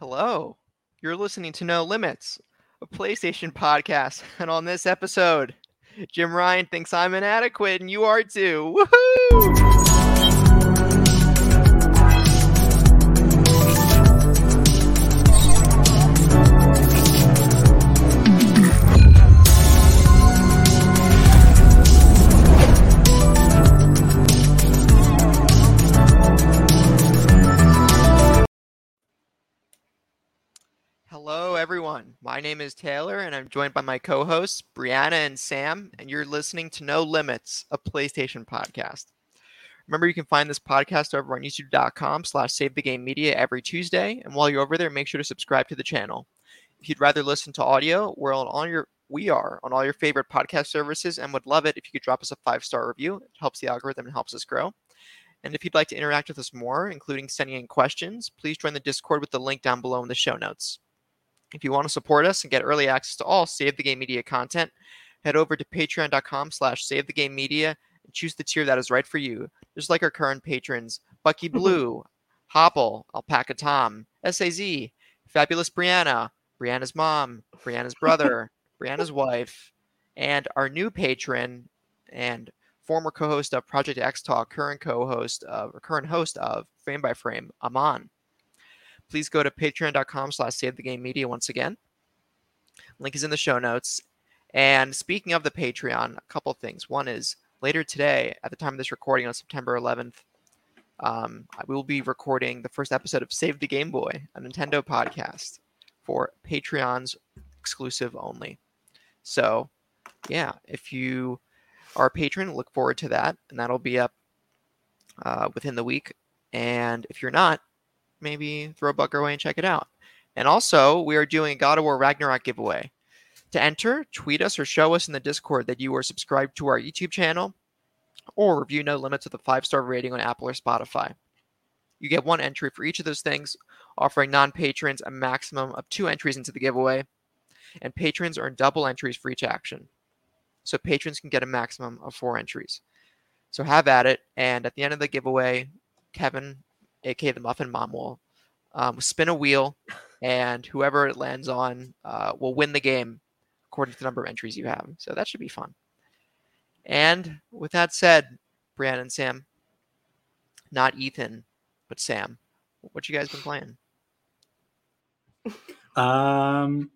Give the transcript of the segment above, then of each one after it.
Hello. You're listening to No Limits, a PlayStation podcast. And on this episode, Jim Ryan thinks I'm inadequate and you are too. Woohoo! My name is Taylor, and I'm joined by my co hosts, Breanna and Sam, and you're listening to No Limits, a PlayStation podcast. Remember, you can find this podcast over on youtube.com slash save the game media every Tuesday. And while you're over there, make sure to subscribe to the channel. If you'd rather listen to audio, we're on all your we are on all your favorite podcast services and would love it if you could drop us a five star review. It helps the algorithm and helps us grow. And if you'd like to interact with us more, including sending in questions, please join the Discord with the link down below in the show notes. If you want to support us and get early access to all Save the Game Media content, head over to patreon.com slash save the game media and choose the tier that is right for you. Just like our current patrons, Bucky mm-hmm. Blue, Hopple, Alpaca Tom, SAZ, Fabulous Breanna, Breanna's mom, Breanna's brother, Breanna's wife, and our new patron and former co-host of Project X Talk, current co-host of or current host of Frame by Frame, Aman please go to patreon.com slash save the game media once again. Link is in the show notes. And speaking of the Patreon, a couple of things. One is later today, at the time of this recording on September 11th, um, we will be recording the first episode of Save the Game Boy, a Nintendo podcast for Patreons exclusive only. So, yeah, if you are a patron, look forward to that, and that'll be up uh, within the week. And if you're not, maybe throw a buck our way and check it out. And also, we are doing a God of War Ragnarok giveaway. To enter, tweet us or show us in the Discord that you are subscribed to our YouTube channel or review No Limits with a five star rating on Apple or Spotify. You get one entry for each of those things, offering non patrons a maximum of two entries into the giveaway, and patrons earn double entries for each action. So patrons can get a maximum of four entries. So have at it, and at the end of the giveaway, Kevin aka the Muffin Mom, will um, spin a wheel, and whoever it lands on uh, will win the game according to the number of entries you have. So that should be fun. And with that said, Brian and Sam, not Ethan, but Sam, what you guys been playing? Um,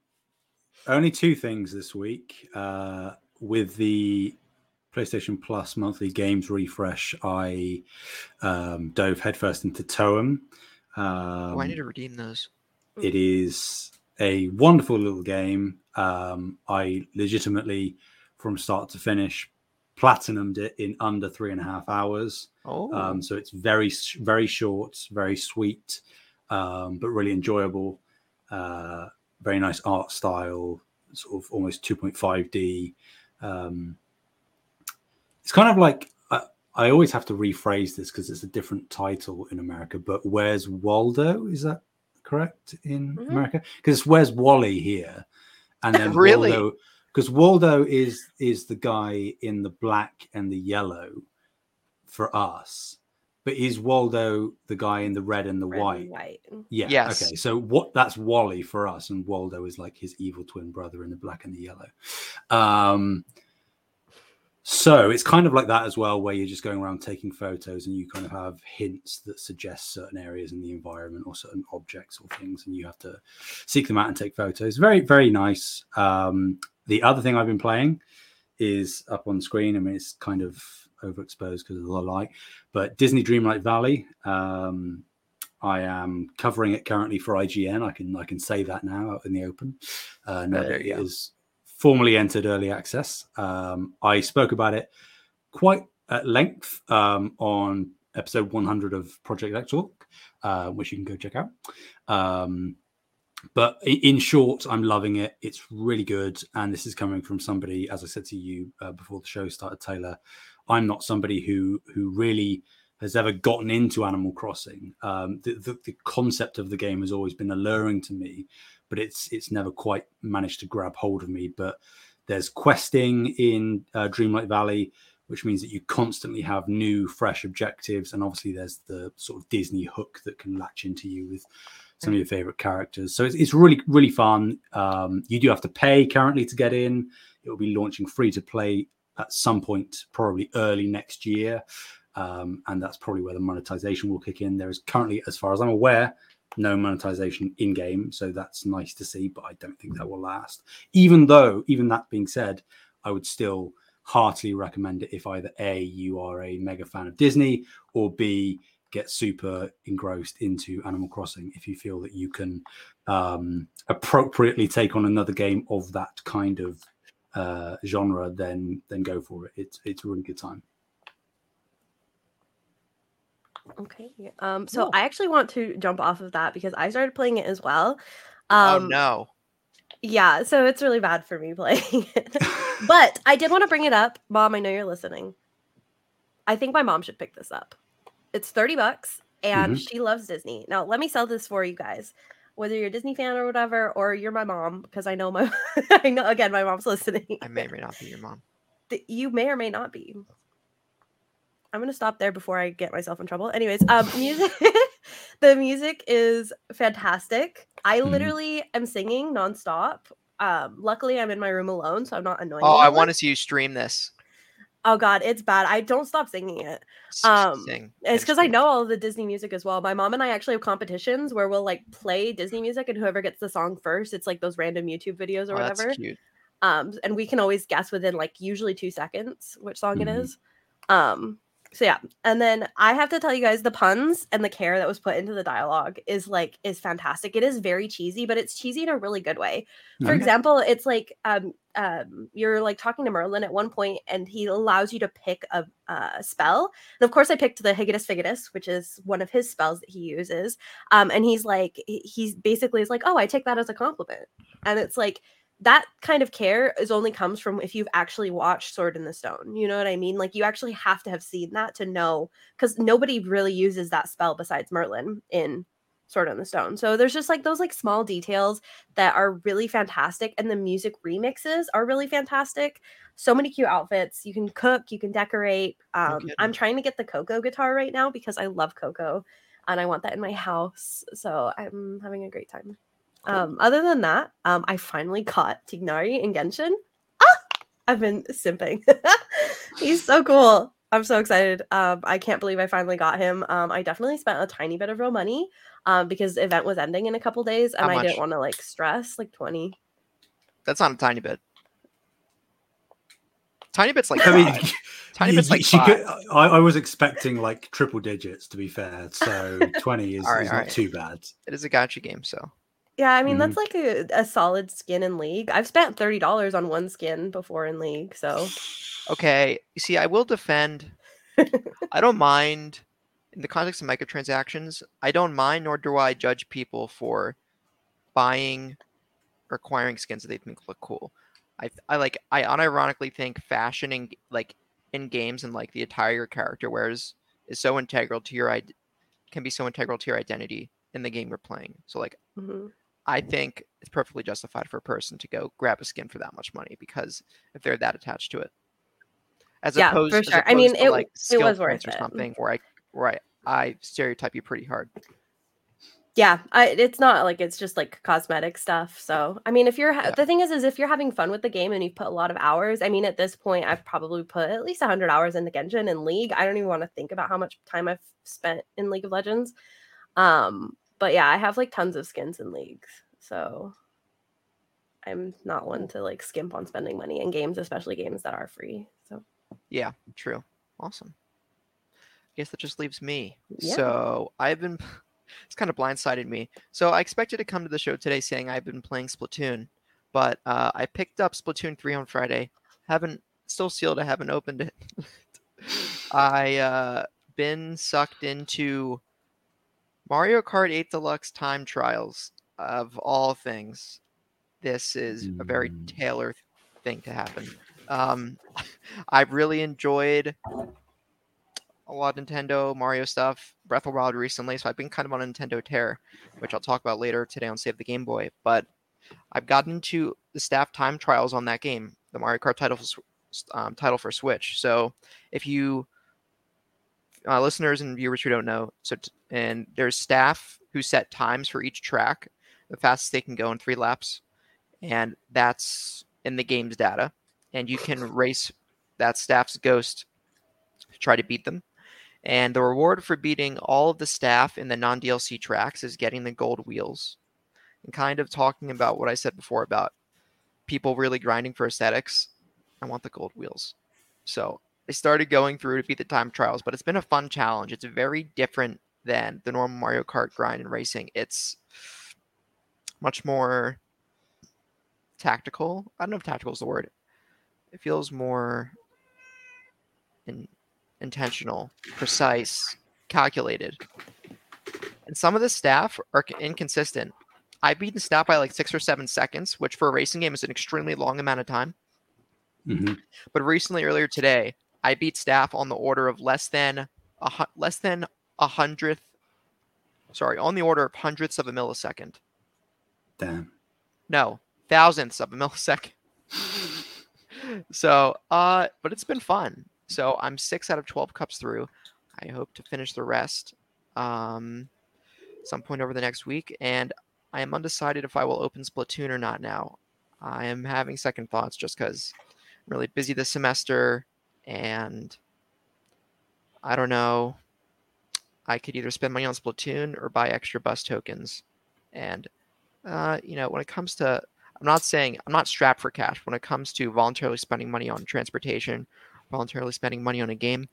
only two things this week. Uh, with the PlayStation Plus monthly games refresh, I um, dove headfirst into Toem. Um, oh, I need to redeem those. It is a wonderful little game. Um, I legitimately, from start to finish, platinumed it in under three and a half hours. Oh, Um, so it's very, very short, very sweet, um, but really enjoyable. Uh, very nice art style, sort of almost 2.5D. Um, it's kind of like I, I always have to rephrase this because it's a different title in America. But where's Waldo? Is that correct in Mhm. America? Because where's Wally here, and then Really? Waldo because Waldo is is the guy in the black and the yellow for us, but is Waldo the guy in the red and the Red and white? white. Yeah. Yes. Okay. So what that's Wally for us, and Waldo is like his evil twin brother in the black and the yellow. Um so it's kind of like that as well, where you're just going around taking photos and you kind of have hints that suggest certain areas in the environment or certain objects or things, and you have to seek them out and take photos. Very, very nice. Um, the other thing I've been playing is up on screen. I mean, it's kind of overexposed because of the light, but Disney Dreamlight Valley. Um, I am covering it currently for IGN. I can I can say that now out in the open. Uh, now there that you it go. is formally entered early access. Um, I spoke about it quite at length um, on episode 100 of Project X Talk, uh, which you can go check out. Um, but in short, I'm loving it. It's really good, and this is coming from somebody, as I said to you uh, before the show started, Taylor. I'm not somebody who who really has ever gotten into Animal Crossing. Um, the, the the concept of the game has always been alluring to me, but it's it's never quite managed to grab hold of me. But there's questing in uh, Dreamlight Valley, which means that you constantly have new, fresh objectives, and obviously there's the sort of Disney hook that can latch into you with some of your favorite characters. So it's, it's really really fun. Um, you do have to pay currently to get in. It will be launching free to play at some point, probably early next year. Um, and that's probably where the monetization will kick in. There is currently, as far as I'm aware, no monetization in game, so that's nice to see. But I don't think that will last. Even though, even that being said, I would still heartily recommend it if either a you are a mega fan of Disney or b get super engrossed into Animal Crossing if you feel that you can um, appropriately take on another game of that kind of uh, genre, then then go for it. It's it's a really good time. Okay. Um, so I actually want to jump off of that because I started playing it as well. oh Um, no. yeah, so it's really bad for me playing it. but I did want to bring it up. Mom, I know you're listening. I think my mom should pick this up. It's 30 bucks and she loves Disney. Now, let me sell this for you guys. Whether you're a Disney fan or whatever, or you're my mom, because I know my I know again my mom's listening. I may or may not be your mom. you may or may not be. I'm gonna stop there before I get myself in trouble. Anyways, um, music. the music is fantastic. I Mhm. literally am singing nonstop. Um, luckily, I'm in my room alone, so I'm not annoying. Oh, I anyone. want to see you stream this. Oh God, it's bad. I don't stop singing it. Um, sing It's because I know all the Disney music as well. My mom and I actually have competitions where we'll like play Disney music, and whoever gets the song first, it's like those random YouTube videos or Oh, whatever. That's cute. um and we can always guess within like usually two seconds which song it Mhm. is um so yeah. And then i have to tell you guys the puns and the care that was put into the dialogue is like is fantastic. It is very cheesy but it's cheesy in a really good way. For Okay. example it's like um um you're like talking to merlin at one point and he allows you to pick a, a spell. And of course i picked the higitus figitus which is one of his spells that he uses. Um and he's like he- he's basically is like oh i take that as a compliment. And it's like that kind of care is only comes from if you've actually watched Sword in the Stone. You know what I mean? Like you actually have to have seen that to know because nobody really uses that spell besides Merlin in Sword in the Stone. So there's just like those like small details that are really fantastic, and the music remixes are really fantastic. So many cute outfits. You can cook, you can decorate. Um, kidding. I'm trying to get the Coco guitar right now because I love Coco, and I want that in my house. So I'm having a great time. Um, other than that, um, I finally caught Tignari in Genshin. Ah! I've been simping. He's so cool. I'm so excited. Um, I can't believe I finally got him. Um, I definitely spent a tiny bit of real money um, because the event was ending in a couple days and I didn't want to like stress like 20. That's not a tiny bit. Tiny bit's like I mean, tiny you- bit's like she five. could- I, I was expecting like triple digits to be fair. So 20 is, All right, is not right. too bad. It is a gotcha game, so Yeah, I mean that's like a, a solid skin in League. I've spent thirty dollars on one skin before in League, so okay. You see, I will defend. I don't mind in the context of microtransactions. I don't mind, nor do I judge people for buying or acquiring skins that they think look cool. I I like I unironically think fashion in like in games and like the attire your character wears is so integral to your id- can be so integral to your identity in the game you're playing. So like mhm. I think it's perfectly justified for a person to go grab a skin for that much money because if they're that attached to it, as Yeah, opposed, for sure. I mean, opposed to, it- like it was worth or it. something where I where I, I stereotype you pretty hard. yeah, I, it's not like it's just like cosmetic stuff. So I mean, if you're ha- Yeah. the thing is, is if you're having fun with the game and you've put a lot of hours. I mean, at this point, I've probably put at least hundred hours into Genshin and League. I don't even want to think about how much time I've spent in League of Legends. Um, but yeah, I have like tons of skins in leagues, so I'm not one to like skimp on spending money in games, especially games that are free. So Yeah, true. Awesome. I guess that just leaves me. Yeah. So I've been it's kind of blindsided me. So I expected to come to the show today saying I've been playing Splatoon, but uh, I picked up Splatoon 3 on Friday. Haven't still sealed, I haven't opened it. I uh been sucked into Mario Kart 8 Deluxe Time Trials of all things. This is a very Mm. Taylor thing to happen. Um, I've really enjoyed a lot of Nintendo Mario stuff, Breath of the Wild recently, so I've been kind of on a Nintendo tear, which I'll talk about later today on Save the Game Boy. But I've gotten to the staff time trials on that game, the Mario Kart title for, um, title for Switch. So if you uh, listeners and viewers who don't know, so t- and there's staff who set times for each track, the fastest they can go in three laps, and that's in the game's data, and you can race that staff's ghost to try to beat them. And the reward for beating all of the staff in the non DLC tracks is getting the gold wheels. And kind of talking about what I said before about people really grinding for aesthetics. I want the gold wheels. So I started going through to beat the time trials, but it's been a fun challenge. It's very different than the normal Mario Kart grind and racing. It's much more tactical. I don't know if tactical is the word. It feels more in, intentional, precise, calculated. And some of the staff are inconsistent. I beat the staff by like six or seven seconds, which for a racing game is an extremely long amount of time. Mhm. But recently, earlier today, I beat staff on the order of less than a less than a hundredth. Sorry, on the order of hundredths of a millisecond. Damn. No, thousandths of a millisecond. so, uh, but it's been fun. So I'm six out of twelve cups through. I hope to finish the rest, um, some point over the next week, and I am undecided if I will open Splatoon or not. Now, I am having second thoughts just because I'm really busy this semester, and I don't know. I could either spend money on Splatoon or buy extra bus tokens, and uh, you know, when it comes to, I'm not saying I'm not strapped for cash. When it comes to voluntarily spending money on transportation, voluntarily spending money on a game,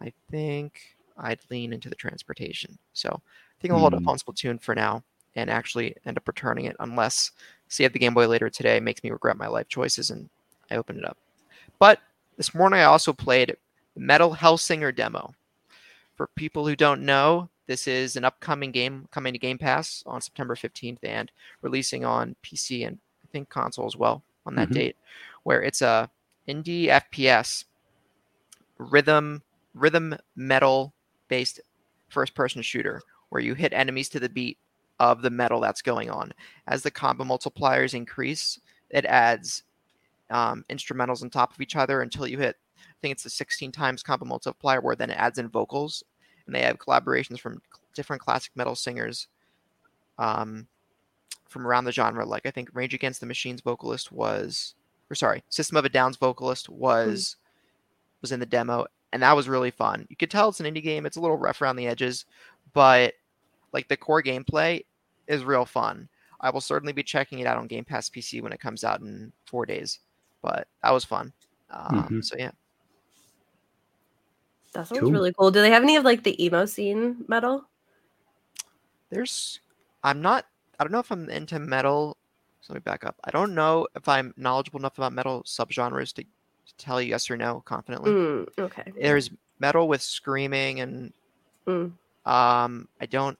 I think I'd lean into the transportation. So I think I'll hold up Hmm. on Splatoon for now and actually end up returning it unless save the Game Boy later today makes me regret my life choices and I open it up. But this morning I also played Metal Hellsinger demo. For people who don't know, this is an upcoming game coming to Game Pass on September 15th and releasing on PC and I think console as well on that Mhm. date, where it's a indie FPS rhythm rhythm metal based first person shooter where you hit enemies to the beat of the metal that's going on. As the combo multipliers increase, it adds um, instrumentals on top of each other until you hit, I think it's a 16 times combo multiplier, where then it adds in vocals. And they have collaborations from different classic metal singers um, from around the genre. Like I think Rage Against the Machine's vocalist was, or sorry, System of a Down's vocalist was was in the demo, and that was really fun. You could tell it's an indie game. It's a little rough around the edges, but like the core gameplay is real fun. I will certainly be checking it out on Game Pass PC when it comes out in four days. But that was fun. Um, Mhm. So yeah, That sounds Cool. really cool. Do they have any of like the emo scene metal? there's. I'm not. I don't know if I'm into metal. So let me back up. I don't know if I'm knowledgeable enough about metal subgenres to, to tell you yes or no confidently. Mm, okay. There's metal with screaming and Mm. Um, I don't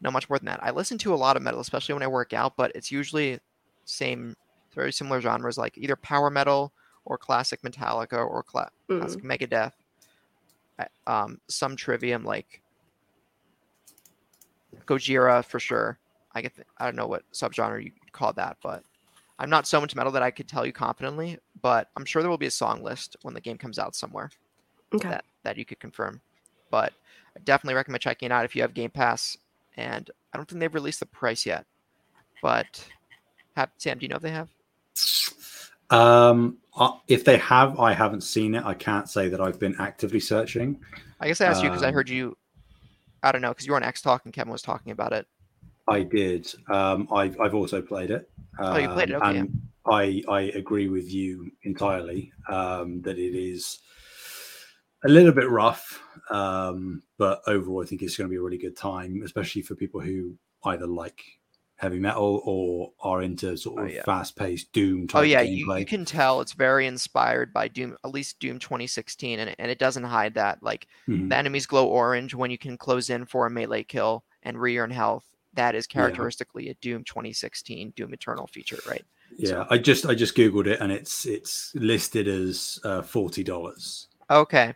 know much more than that. I listen to a lot of metal, especially when I work out, but it's usually same, very similar genres, like either power metal or classic Metallica or cla- Mm. classic Megadeth. Um, some Trivium like Gojira for sure. I get, th- I don't know what subgenre you call that, but I'm not so much metal that I could tell you confidently. But I'm sure there will be a song list when the game comes out somewhere Okay. that that you could confirm. But I definitely recommend checking it out if you have Game Pass. And I don't think they've released the price yet. But have, Sam, do you know if they have? Um, uh, if they have, I haven't seen it. I can't say that I've been actively searching. I guess I asked you because I Um, heard you. I don't know because you were on X Talk and Kevin was talking about it. I did. Um, I've I've also played it. Oh, you played it, Um, okay, And I I agree with you entirely um, that it is a little bit rough, um, but overall, I think it's going to be a really good time, especially for people who either like heavy metal or are into sort Oh, of yeah. fast-paced Doom type Oh yeah, you, gameplay. you can tell it's very inspired by Doom, at least Doom 2016, and, it- and it doesn't hide that. Like Mhm. the enemies glow orange when you can close in for a melee kill and re-earn health. That is Yeah. characteristically a Doom 2016 Doom Eternal feature, right? Yeah, I just I just googled it and it's it's listed as uh, forty dollars. Okay.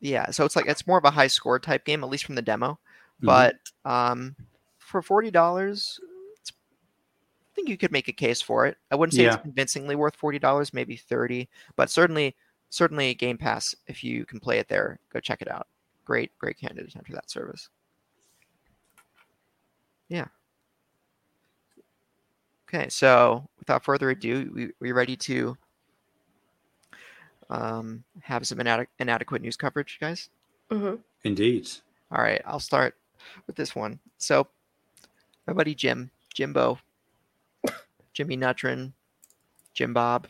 Yeah, so it's like it's more of a high score type game, at least from the demo. Mhm. But um, for forty dollars, I think you could make a case for it. I wouldn't say Yeah. it's convincingly worth forty dollars, maybe thirty, but certainly, certainly Game Pass. If you can play it there, go check it out. great, great candidate to enter that service. Yeah. Okay, so without further ado, we, we ready to um, have some inadequ- inadequate news coverage, guys? hmm Indeed. All right, I'll start with this one. So, my buddy Jim, Jimbo, Jimmy Neutron, Jim Bob,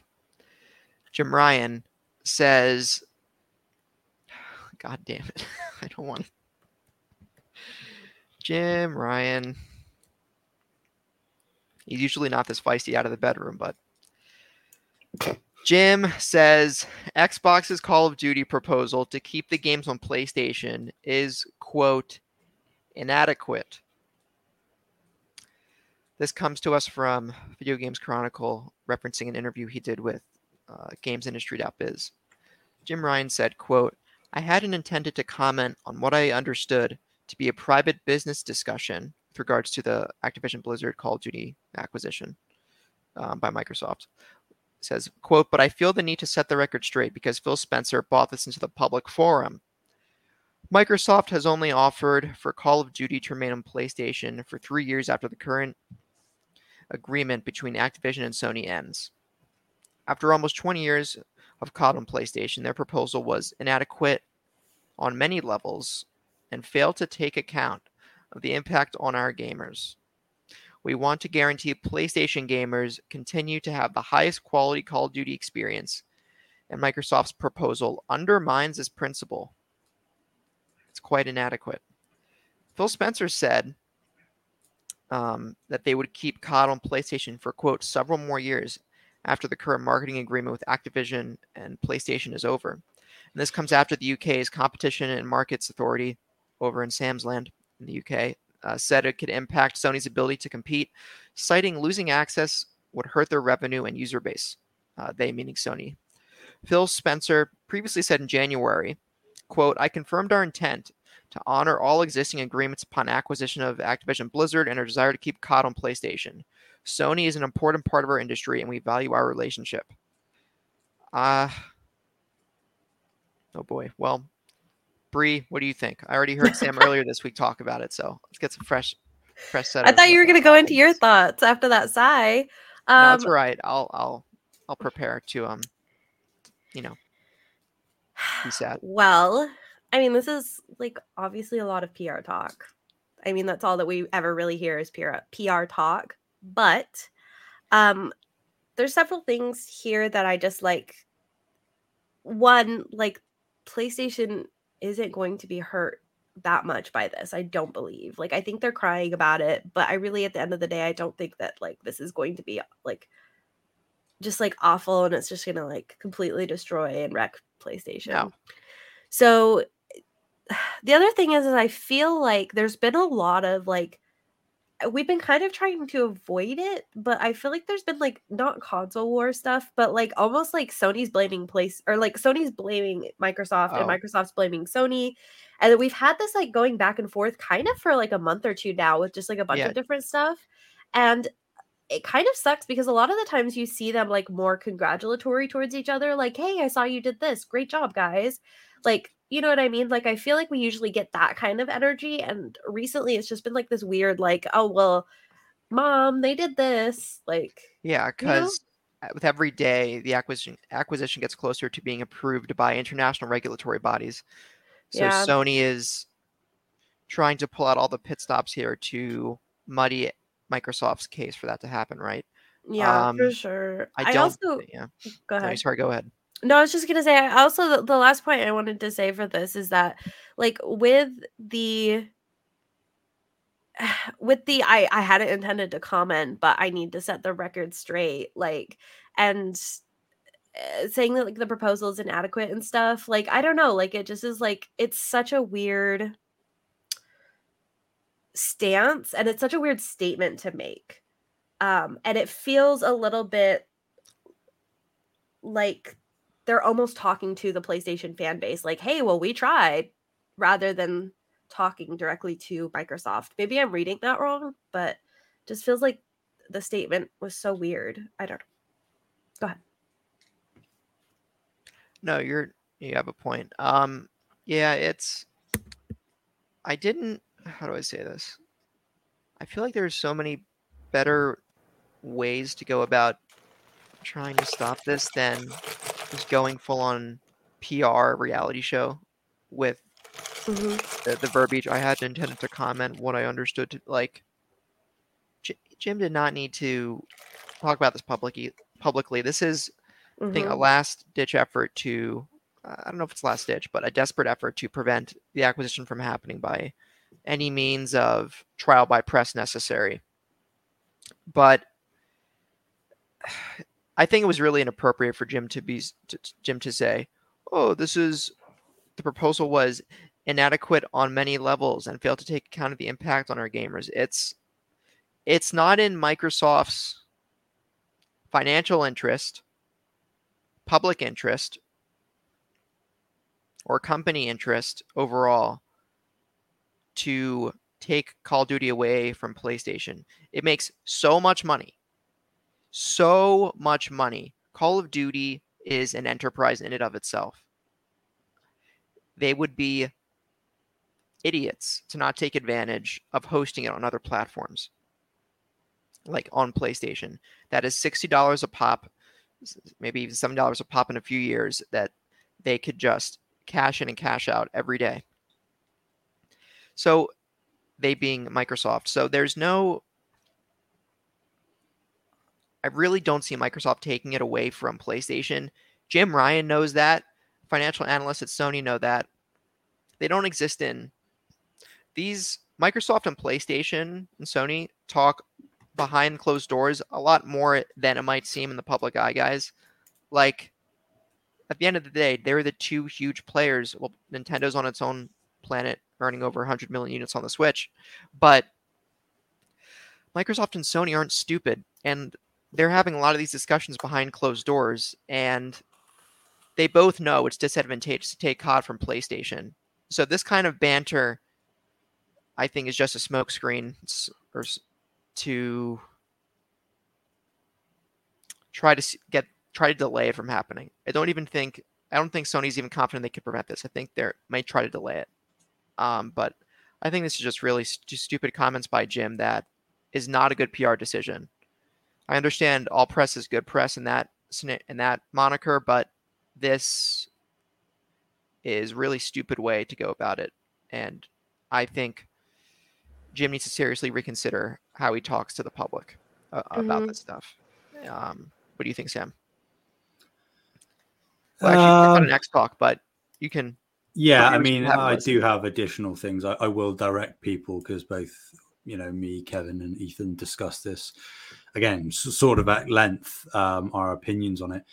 Jim Ryan says, God damn it. I don't want Jim Ryan. He's usually not this feisty out of the bedroom, but Jim says Xbox's Call of Duty proposal to keep the games on PlayStation is, quote, inadequate. This comes to us from Video Games Chronicle, referencing an interview he did with uh, GamesIndustry.biz. Jim Ryan said, quote, I hadn't intended to comment on what I understood to be a private business discussion with regards to the Activision Blizzard Call of Duty acquisition um, by Microsoft. It says, quote, but I feel the need to set the record straight because Phil Spencer bought this into the public forum. Microsoft has only offered for Call of Duty to remain on PlayStation for three years after the current agreement between Activision and Sony ends. After almost 20 years of COD on PlayStation, their proposal was inadequate on many levels and failed to take account of the impact on our gamers. We want to guarantee PlayStation gamers continue to have the highest quality Call of Duty experience, and Microsoft's proposal undermines this principle. It's quite inadequate. Phil Spencer said um, that they would keep COD on PlayStation for, quote, several more years after the current marketing agreement with Activision and PlayStation is over. And this comes after the UK's Competition and Markets Authority over in Sam's Land in the UK uh, said it could impact Sony's ability to compete, citing losing access would hurt their revenue and user base. Uh, they meaning Sony. Phil Spencer previously said in January, quote, I confirmed our intent to honor all existing agreements upon acquisition of Activision Blizzard and our desire to keep COD on PlayStation. Sony is an important part of our industry and we value our relationship. Uh, oh boy. Well, Bree, what do you think? I already heard Sam earlier this week talk about it, so let's get some fresh, fresh set. I thought you were going to go into your thoughts after that sigh. no, Um, it's all right. I'll, I'll, I'll prepare to um, you know, be sad. Well, I mean, this is like obviously a lot of PR talk. I mean, that's all that we ever really hear is PR PR talk. But um there's several things here that I just like one, like PlayStation isn't going to be hurt that much by this. I don't believe. Like I think they're crying about it, but I really at the end of the day I don't think that like this is going to be like just like awful and it's just going to like completely destroy and wreck PlayStation. No. So the other thing is, is I feel like there's been a lot of like uh, we've been kind of trying to avoid it, but I feel like there's been like not console war stuff, but like almost like Sony's blaming place or like Sony's blaming Microsoft and Oh. Microsoft's blaming Sony. And we've had this like going back and forth kind of for like a month or two now with just like a bunch Yeah. of different stuff. And it kind of sucks because a lot of the times you see them like more congratulatory towards each other, like, hey, I saw you did this. Great job, guys. Like, you know what I mean? Like, I feel like we usually get that kind of energy. And recently it's just been like this weird, like, oh, well, mom, they did this. Like, Yeah, You know? because with every day, the acquisition acquisition gets closer to being approved by international regulatory bodies. So Yeah. Sony is trying to pull out all the pit stops here to muddy Microsoft's case for that to happen, right? yeah, for Um, sure. I I, don't. also, yeah. go No, ahead. sorry. Go ahead. No, I was just gonna say. I also, the, the last point I wanted to say for this is that, like, with the, with the, I I hadn't intended to comment, but I need to set the record straight. Like, and uh, saying that like the proposal is inadequate and stuff. Like, I don't know. Like, it just is like it's such a weird stance, and it's such a weird statement to make. Um, and it feels a little bit like they're almost talking to the PlayStation fan base, like, hey, well, we tried, rather than talking directly to Microsoft. Maybe I'm reading that wrong, but just feels like the statement was so weird. I don't know. Go ahead. No, you're you have a point. Um, yeah, it's I didn't. How do I say this? I feel like there's so many better ways to go about trying to stop this than just going full on PR reality show with Mhm. the, the verbiage. I had intended to comment what I understood to like. J- Jim did not need to talk about this publicly. Publicly, this is I think a Mhm. last ditch effort to I don't know if it's last ditch, but a desperate effort to prevent the acquisition from happening by any means of trial by press necessary. But I think it was really inappropriate for Jim to be to, Jim to say, "Oh, this is the proposal was inadequate on many levels and failed to take account of the impact on our gamers." It's it's not in Microsoft's financial interest, public interest, or company interest overall to take Call of Duty away from PlayStation. It makes so much money. So much money. Call of Duty is an enterprise in and of itself. They would be idiots to not take advantage of hosting it on other platforms, like on PlayStation. That is $60 a pop, maybe even $7 a pop in a few years that they could just cash in and cash out every day. So they being Microsoft. So there's no I really don't see Microsoft taking it away from PlayStation. Jim Ryan knows that. Financial analysts at Sony know that. They don't exist in these Microsoft and PlayStation and Sony talk behind closed doors a lot more than it might seem in the public eye, guys. Like at the end of the day, they're the two huge players. Well, Nintendo's on its own planet, earning over 100 million units on the Switch, but Microsoft and Sony aren't stupid, and they're having a lot of these discussions behind closed doors, and they both know it's disadvantageous to take COD from PlayStation. So this kind of banter, I think, is just a smokescreen or to try to get try to delay it from happening. I don't even think I don't think Sony's even confident they could prevent this. I think they might try to delay it. Um, but I think this is just really st- stupid comments by Jim that is not a good PR decision. I understand all press is good press in that sna- in that moniker, but this is really stupid way to go about it, and I think Jim needs to seriously reconsider how he talks to the public uh, about Mhm. this stuff. Um, what do you think, Sam? Well, actually, um, an X talk, but you can. Yeah, I mean, I less. do have additional things. I, I will direct people because both, you know, me, Kevin, and Ethan discussed this again, sort of at length, um, our opinions on it.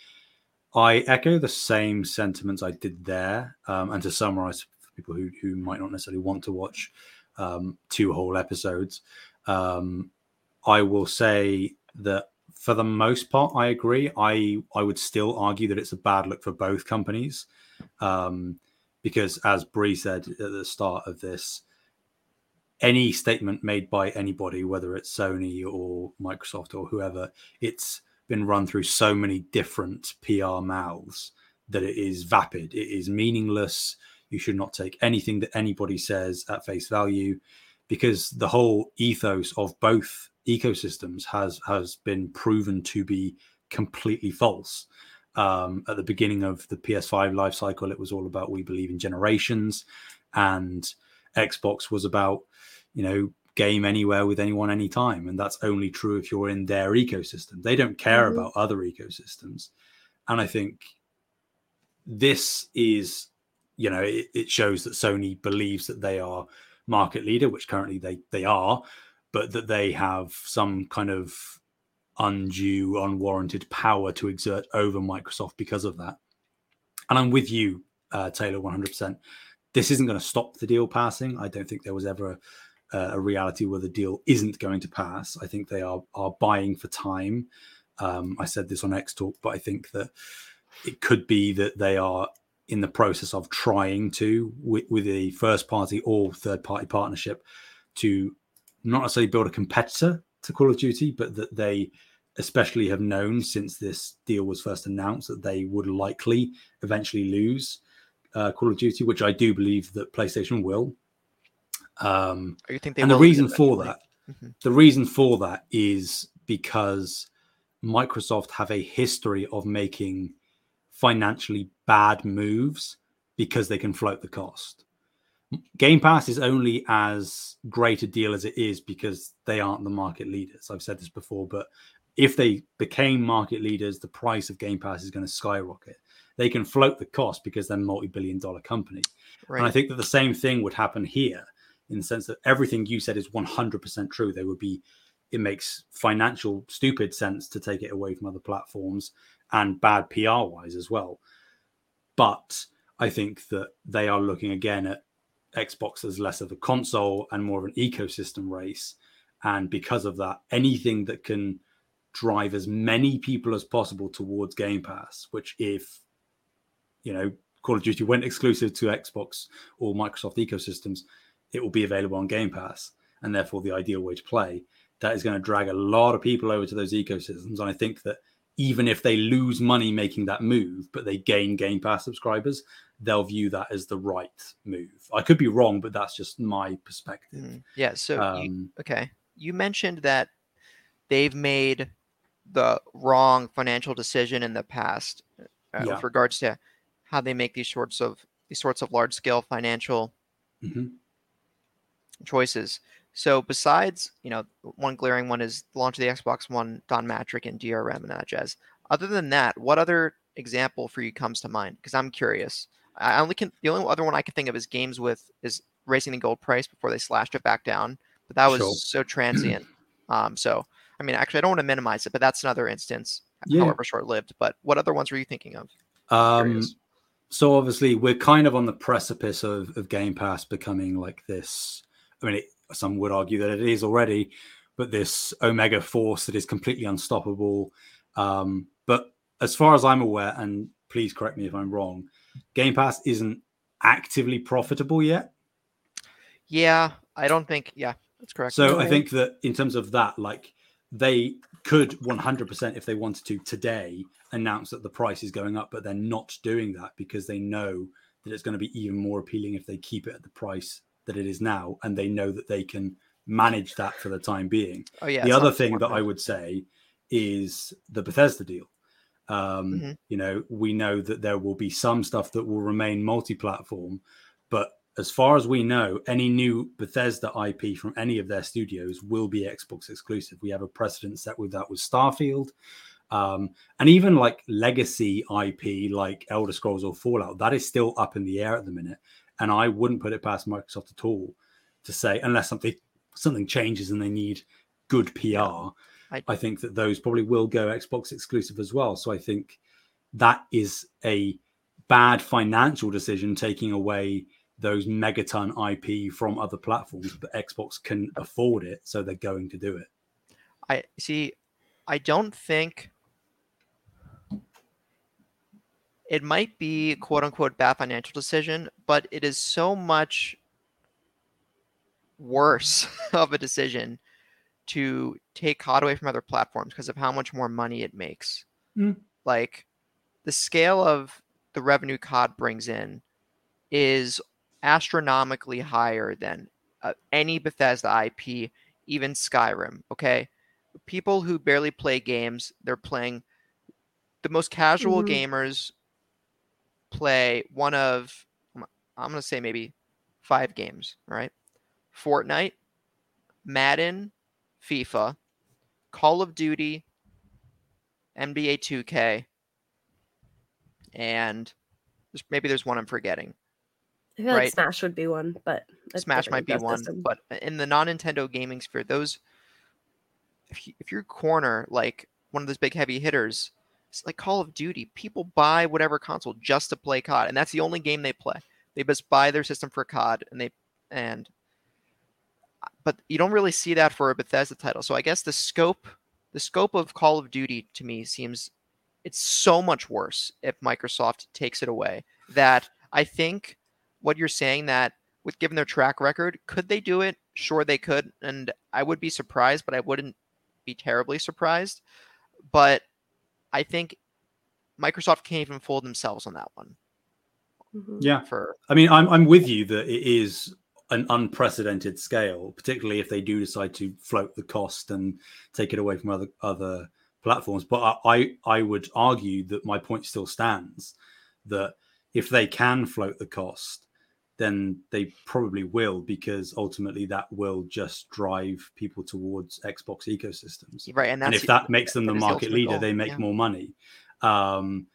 I echo the same sentiments I did there. Um, and to summarize for people who, who might not necessarily want to watch um, two whole episodes, um, I will say that for the most part, I agree. I I would still argue that it's a bad look for both companies. Um, because as Bree said at the start of this, any statement made by anybody, whether it's Sony or Microsoft or whoever, it's been run through so many different PR mouths that it is vapid. It is meaningless. You should not take anything that anybody says at face value because the whole ethos of both ecosystems has has been proven to be completely false um, at the beginning of the PS5 life cycle, it was all about we believe in generations, and Xbox was about you know game anywhere with anyone anytime, and that's only true if you're in their ecosystem. They don't care Mhm. about other ecosystems, and I think this is you know it, it shows that Sony believes that they are market leader, which currently they they are, but that they have some kind of undue, unwarranted power to exert over Microsoft because of that. And I'm with you, uh, Taylor, 100%. This isn't going to stop the deal passing. I don't think there was ever a, a reality where the deal isn't going to pass. I think they are are buying for time. Um, I said this on X Talk, but I think that it could be that they are in the process of trying to, with, with a first party or third party partnership, to not necessarily build a competitor to Call of Duty, but that they especially have known since this deal was first announced that they would likely eventually lose uh, Call of Duty, which I do believe that PlayStation will. Um, Or you think they and the will do it reason for that, Mhm. the reason for that is because Microsoft have a history of making financially bad moves because they can float the cost. Game Pass is only as great a deal as it is because they aren't the market leaders. I've said this before, but if they became market leaders, the price of Game Pass is going to skyrocket. They can float the cost because they're multi-billion dollar company. Right. And I think that the same thing would happen here in the sense that everything you said is 100% true. There would be, it makes financial stupid sense to take it away from other platforms and bad PR wise as well. But I think that they are looking again at Xbox as less of a console and more of an ecosystem race. And because of that, anything that can drive as many people as possible towards Game Pass, which if, you know, Call of Duty went exclusive to Xbox or Microsoft ecosystems, it will be available on Game Pass, and therefore the ideal way to play. That is going to drag a lot of people over to those ecosystems. And I think that even if they lose money making that move, but they gain Game Pass subscribers, they'll view that as the right move. I could be wrong, but that's just my perspective. Mm, Yeah. So you, Um, okay, you mentioned that they've made the wrong financial decision in the past uh, Yeah. with regards to how they make these sorts of these sorts of large scale financial mhm. choices. So besides, you know, one glaring one is the launch of the Xbox One, Don Mattrick and DRM and that jazz. Other than that, what other example for you comes to mind? Because I'm curious. I only can the only other one I can think of is games with is raising the gold price before they slashed it back down. But that was Sure. so transient. um, so I mean, actually, I don't want to minimize it, but that's another instance, Yeah. however short lived. But what other ones were you thinking of? Um. So obviously we're kind of on the precipice of, of Game Pass becoming like this. I mean, it, some would argue that it is already, but this Omega force that is completely unstoppable. Um, but as far as I'm aware, and please correct me if I'm wrong, Game Pass isn't actively profitable yet. Yeah, I don't think. Yeah, that's correct. So I think that in terms of that, like they could 100% if they wanted to today announce that the price is going up, but they're not doing that because they know that it's going to be even more appealing if they keep it at the price that it is now, and they know that they can manage that for the time being. oh yeah. the other thing that I would say is the Bethesda deal. Um, Mhm. You know, we know that there will be some stuff that will remain multi-platform, but as far as we know, any new Bethesda IP from any of their studios will be Xbox exclusive. We have a precedent set with that with Starfield. Um, and even like legacy IP like Elder Scrolls or Fallout, that is still up in the air at the minute. And I wouldn't put it past Microsoft at all to say, unless something something changes and they need good PR, I- I think that those probably will go Xbox exclusive as well. So I think that is a bad financial decision taking away those megaton IP from other platforms, but Xbox can afford it, so they're going to do it. I see. I don't think it might be quote unquote bad financial decision, but it is so much worse of a decision to take COD away from other platforms because of how much more money it makes. Mm. Like the scale of the revenue COD brings in is astronomically higher than uh, any Bethesda IP, even Skyrim. Okay, people who barely play games, they're playing. The most casual Mhm. gamers play one of, I'm I'm gonna say maybe five games. Right, Fortnite, Madden, FIFA, Call of Duty, NBA 2K, and there's, maybe there's one I'm forgetting. I feel like Smash would be one, but Smash might be one, ecosystem. but in the non-Nintendo gaming sphere, those if you, if you corner like one of those big heavy hitters, it's like Call of Duty. People buy whatever console just to play COD, and that's the only game they play. They just buy their system for COD, and they and uh, but you don't really see that for a Bethesda title. So I guess the scope the scope of Call of Duty to me seems it's so much worse if Microsoft takes it away. That I think what you're saying that with given their track record, could they do it? Sure, they could, and I would be surprised, but I wouldn't be terribly surprised. But I think Microsoft can't even fool themselves on that one. Mhm. Yeah, For I mean, I'm I'm with you that it is an unprecedented scale, particularly if they do decide to float the cost and take it away from other other platforms. But I I would argue that my point still stands that if they can float the cost, then they probably will because ultimately that will just drive people towards Xbox ecosystems. Right, and, and if that makes them the market leader, goal, they make yeah. more money. Um,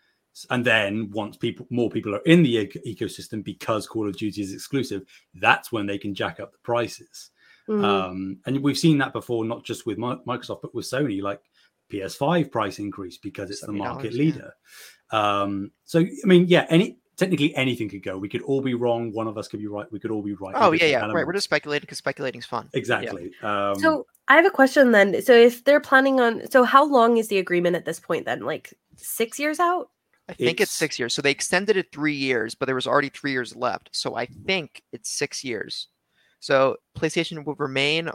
and then once people more people are in the ec- ecosystem because Call of Duty is exclusive, that's when they can jack up the prices. Mhm. Um, and we've seen that before, not just with Mi- Microsoft, but with Sony, like PS5 price increase because it's the market $70, yeah. leader. Um, so I mean, yeah, any technically anything could go. We could all be wrong. One of us could be right. We could all be right. Oh yeah, different yeah, right. We're just speculating because speculating's fun. exactly. Um, so I have a question then. So if they're planning on, so how long is the agreement at this point then? Like six years out? I think it's, It's- six years. So they extended it three years, but there was already three years left. So I think it's six years. So PlayStation will remain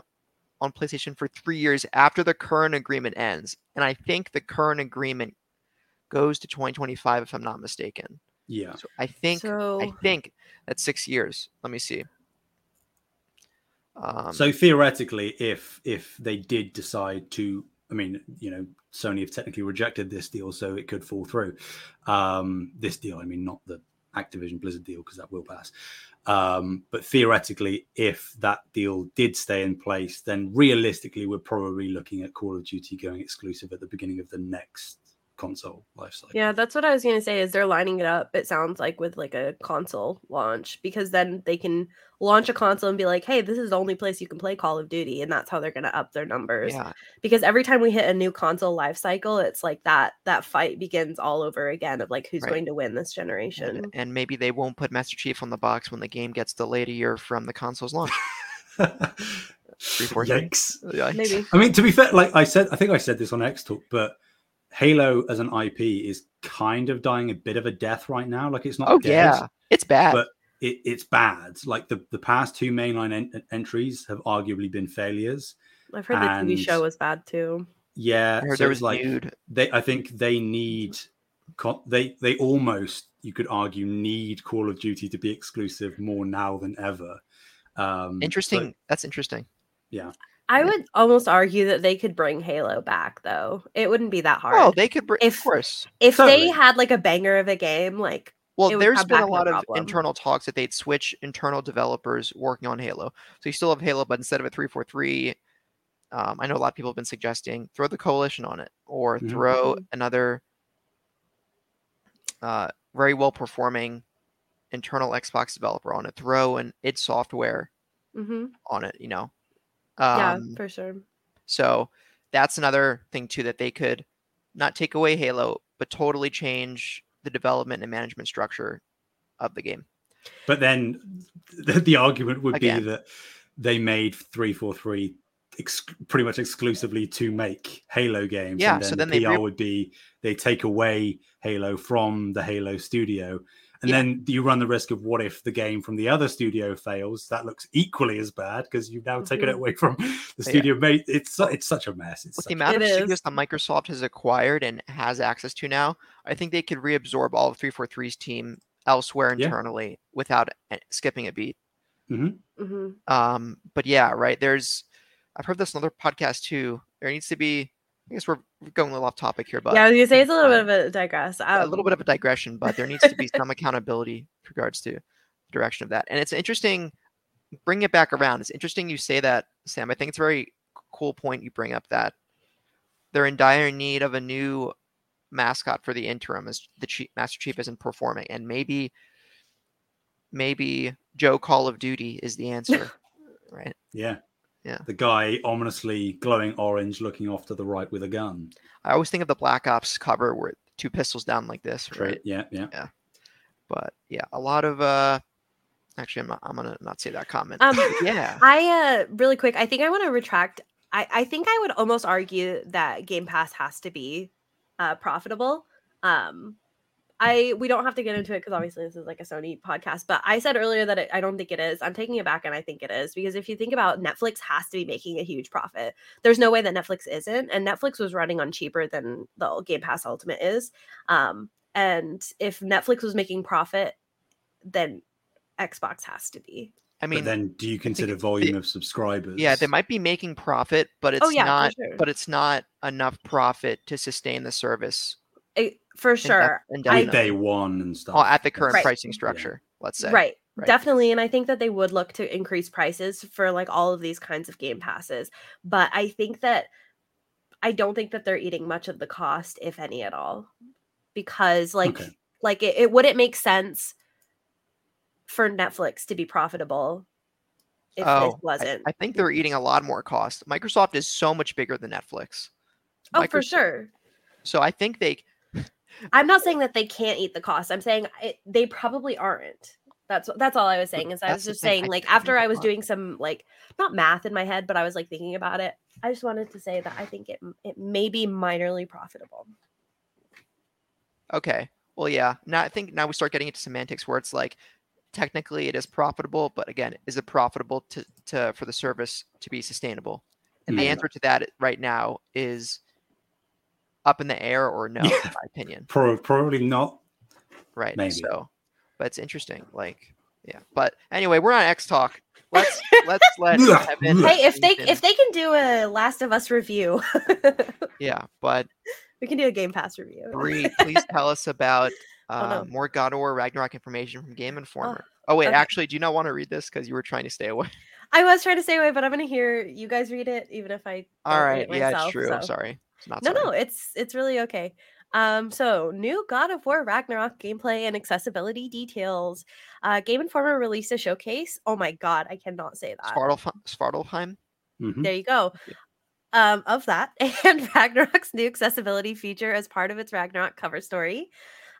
on PlayStation for three years after the current agreement ends. And I think the current agreement goes to 2025, if I'm not mistaken. Yeah. So I think I think that's six years. Let me see. Um, so theoretically, if if they did decide to, I mean, you know, Sony have technically rejected this deal, so it could fall through. Um, this deal, I mean, not the Activision Blizzard deal because that will pass. Um, but theoretically, if that deal did stay in place, then realistically, we're probably looking at Call of Duty going exclusive at the beginning of the next console lifecycle. yeah, that's what I was gonna say. Is they're lining it up? It sounds like with like a console launch because then they can launch a console and be like, "Hey, this is the only place you can play Call of Duty," and that's how they're gonna up their numbers. yeah, Because every time we hit a new console life cycle, it's like that that fight begins all over again of like who's Right. going to win this generation. and maybe they won't put Master Chief on the box when the game gets delayed a year from the console's launch. four. Yikes. Yikes. Maybe. I mean, to be fair, like I said, I think I said this on X Talk, but Halo as an IP is kind of dying a bit of a death right now. Like it's not Oh dead, yeah, it's bad. but it, it's bad. Like the, the past two mainline en- entries have arguably been failures. I've heard the TV show was bad too. Yeah, I heard so there was like nude. they. I think they need. They they almost you could argue need Call of Duty to be exclusive more now than ever. Um, so- Interesting. That's interesting. I would almost argue that they could bring Halo back though. It wouldn't be that hard. Oh, they could. Br- If- of course. if Totally. they had like a banger of a game, like Well, it would there's come been a back, no lot of problem. internal talks that they'd switch internal developers working on Halo. So you still have Halo, but instead of a 343, um, I know a lot of people have been suggesting throw the coalition on it or Mhm. throw another uh, very well performing internal Xbox developer on it. Throw an id Software mhm, on it. You know. Yeah, Um, for sure. So that's another thing too that they could not take away Halo, but totally change the development and management structure of the game. But then the, the argument would Again. be that they made 343 ex- pretty much exclusively to make Halo games. Yeah, and then so the then they PR re- would be they take away Halo from the Halo studio. And Yeah. then you run the risk of what if the game from the other studio fails? That looks equally as bad because you've now taken it Mhm. away from the Yeah. studio. Made it's it's such a mess. It's With the amount of It studios that Microsoft has acquired and has access to now, I think they could reabsorb all of 343's team elsewhere Yeah. internally without uh, skipping a beat. Mhm. hmm Um, but yeah, right. There's, I've heard this in other podcast too. There needs to be. I guess we're we're going a little off topic here, but yeah, I was gonna say it's a little um, bit of a digress. a little Um, bit of a digression, but there needs to be some accountability with regards to the direction of that. And it's interesting, bring it back around. It's interesting you say that, Sam. I think it's a very cool point you bring up that they're in dire need of a new mascot for the interim as the chief, Master Chief isn't performing. And maybe, maybe Joe Call of Duty is the answer, right? yeah. Yeah. The guy ominously glowing orange looking off to the right with a gun. I always think of the Black Ops cover where two pistols down like this, True. right? Yeah, yeah. Yeah. But yeah, a lot of uh actually I'm not, I'm gonna not say that comment. Um, yeah. I uh really quick, I think I want to retract. I I think I would almost argue that Game Pass has to be uh profitable. Um I we don't have to get into it because obviously this is like a Sony podcast, but I said earlier that it, I don't think it is. I'm taking it back and I think it is because if you think about Netflix has to be making a huge profit. There's no way that Netflix isn't, and Netflix was running on cheaper than the Game Pass Ultimate is. Um, and if Netflix was making profit, then Xbox has to be. I mean, but then do you consider volume of subscribers? yeah, they might be making profit, but it's Oh, yeah, not. sure. But it's not enough profit to sustain the service It- for sure. With indefinitely. day one and stuff. At the current Right. pricing Yeah. structure. Let's say. Right. Right. Definitely. And I think that they would look to increase prices for like all of these kinds of game passes. But I think that I don't think that they're eating much of the cost, if any at all. Because like Okay. like it, it wouldn't make sense for Netflix to be profitable if Oh, this wasn't. I, think they're eating a lot more cost. Microsoft is so much bigger than Netflix. oh, for sure. So I think they. I'm not saying that they can't eat the cost. I'm saying it, they probably aren't. That's that's all I was saying. Is I was just saying like after I was doing some like not math in my head, but I was like thinking about it. I just wanted to say that I think it it may be minorly profitable. Okay. Well, yeah. Now I think now we start getting into semantics where it's like technically it is profitable, but again, is it profitable to, to for the service to be sustainable? And the Mhm. answer to that right now is up in the air or no, Yeah. in my opinion. Pro- probably not. Right. Maybe. So, but it's interesting. Like, yeah. But anyway, we're on X Talk. Let's let's let Ugh, Evan. ugh. Hey, if they Ethan- if they can do a Last of Us review, yeah, but we can do a Game Pass review. Bree, please tell us about uh, Oh, no. more God of War Ragnarok information from Game Informer. Oh, wait, okay. actually, do you not want to read this because you were trying to stay away? I was trying to stay away, but I'm gonna hear you guys read it, even if I. All don't read right, it yeah, myself, it's true. I'm sorry. It's not No, sorry. no, it's it's really okay. Um, so new God of War Ragnarok gameplay and accessibility details. Uh, Game Informer released a showcase. Oh my god, I cannot say that. Svartalf- Svartalfheim. Mhm. There you go. you. Um, of that and Ragnarok's new accessibility feature as part of its Ragnarok cover story.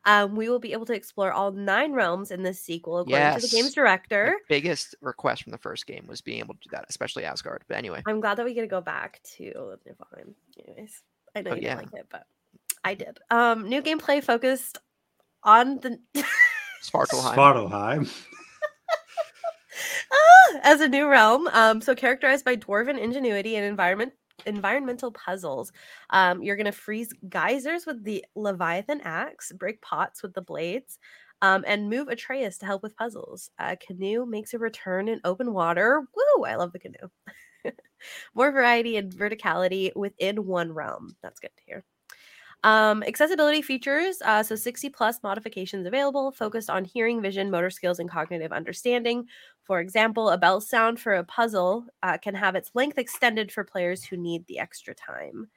Um, we will be able to explore all nine realms in this sequel, according to the game's director. My biggest request from the first game was being able to do that, especially Asgard. But anyway, I'm glad that we get to go back to Niflheim. Anyways, I know Oh, you yeah. didn't like it, but I did. Um, new gameplay focused on the Svartalfheim. Svartalfheim. Ah, as a new realm. Um, so characterized by dwarven ingenuity and environment environmental puzzles. Um, you're gonna freeze geysers with the Leviathan axe, break pots with the blades, um, and move Atreus to help with puzzles. Uh, canoe makes a return in open water. Woo! I love the canoe. More variety and verticality within one realm. That's good to hear. Um, accessibility features, uh, so 60 plus modifications available, focused on hearing, vision, motor skills, and cognitive understanding. For example, a bell sound for a puzzle uh, can have its length extended for players who need the extra time.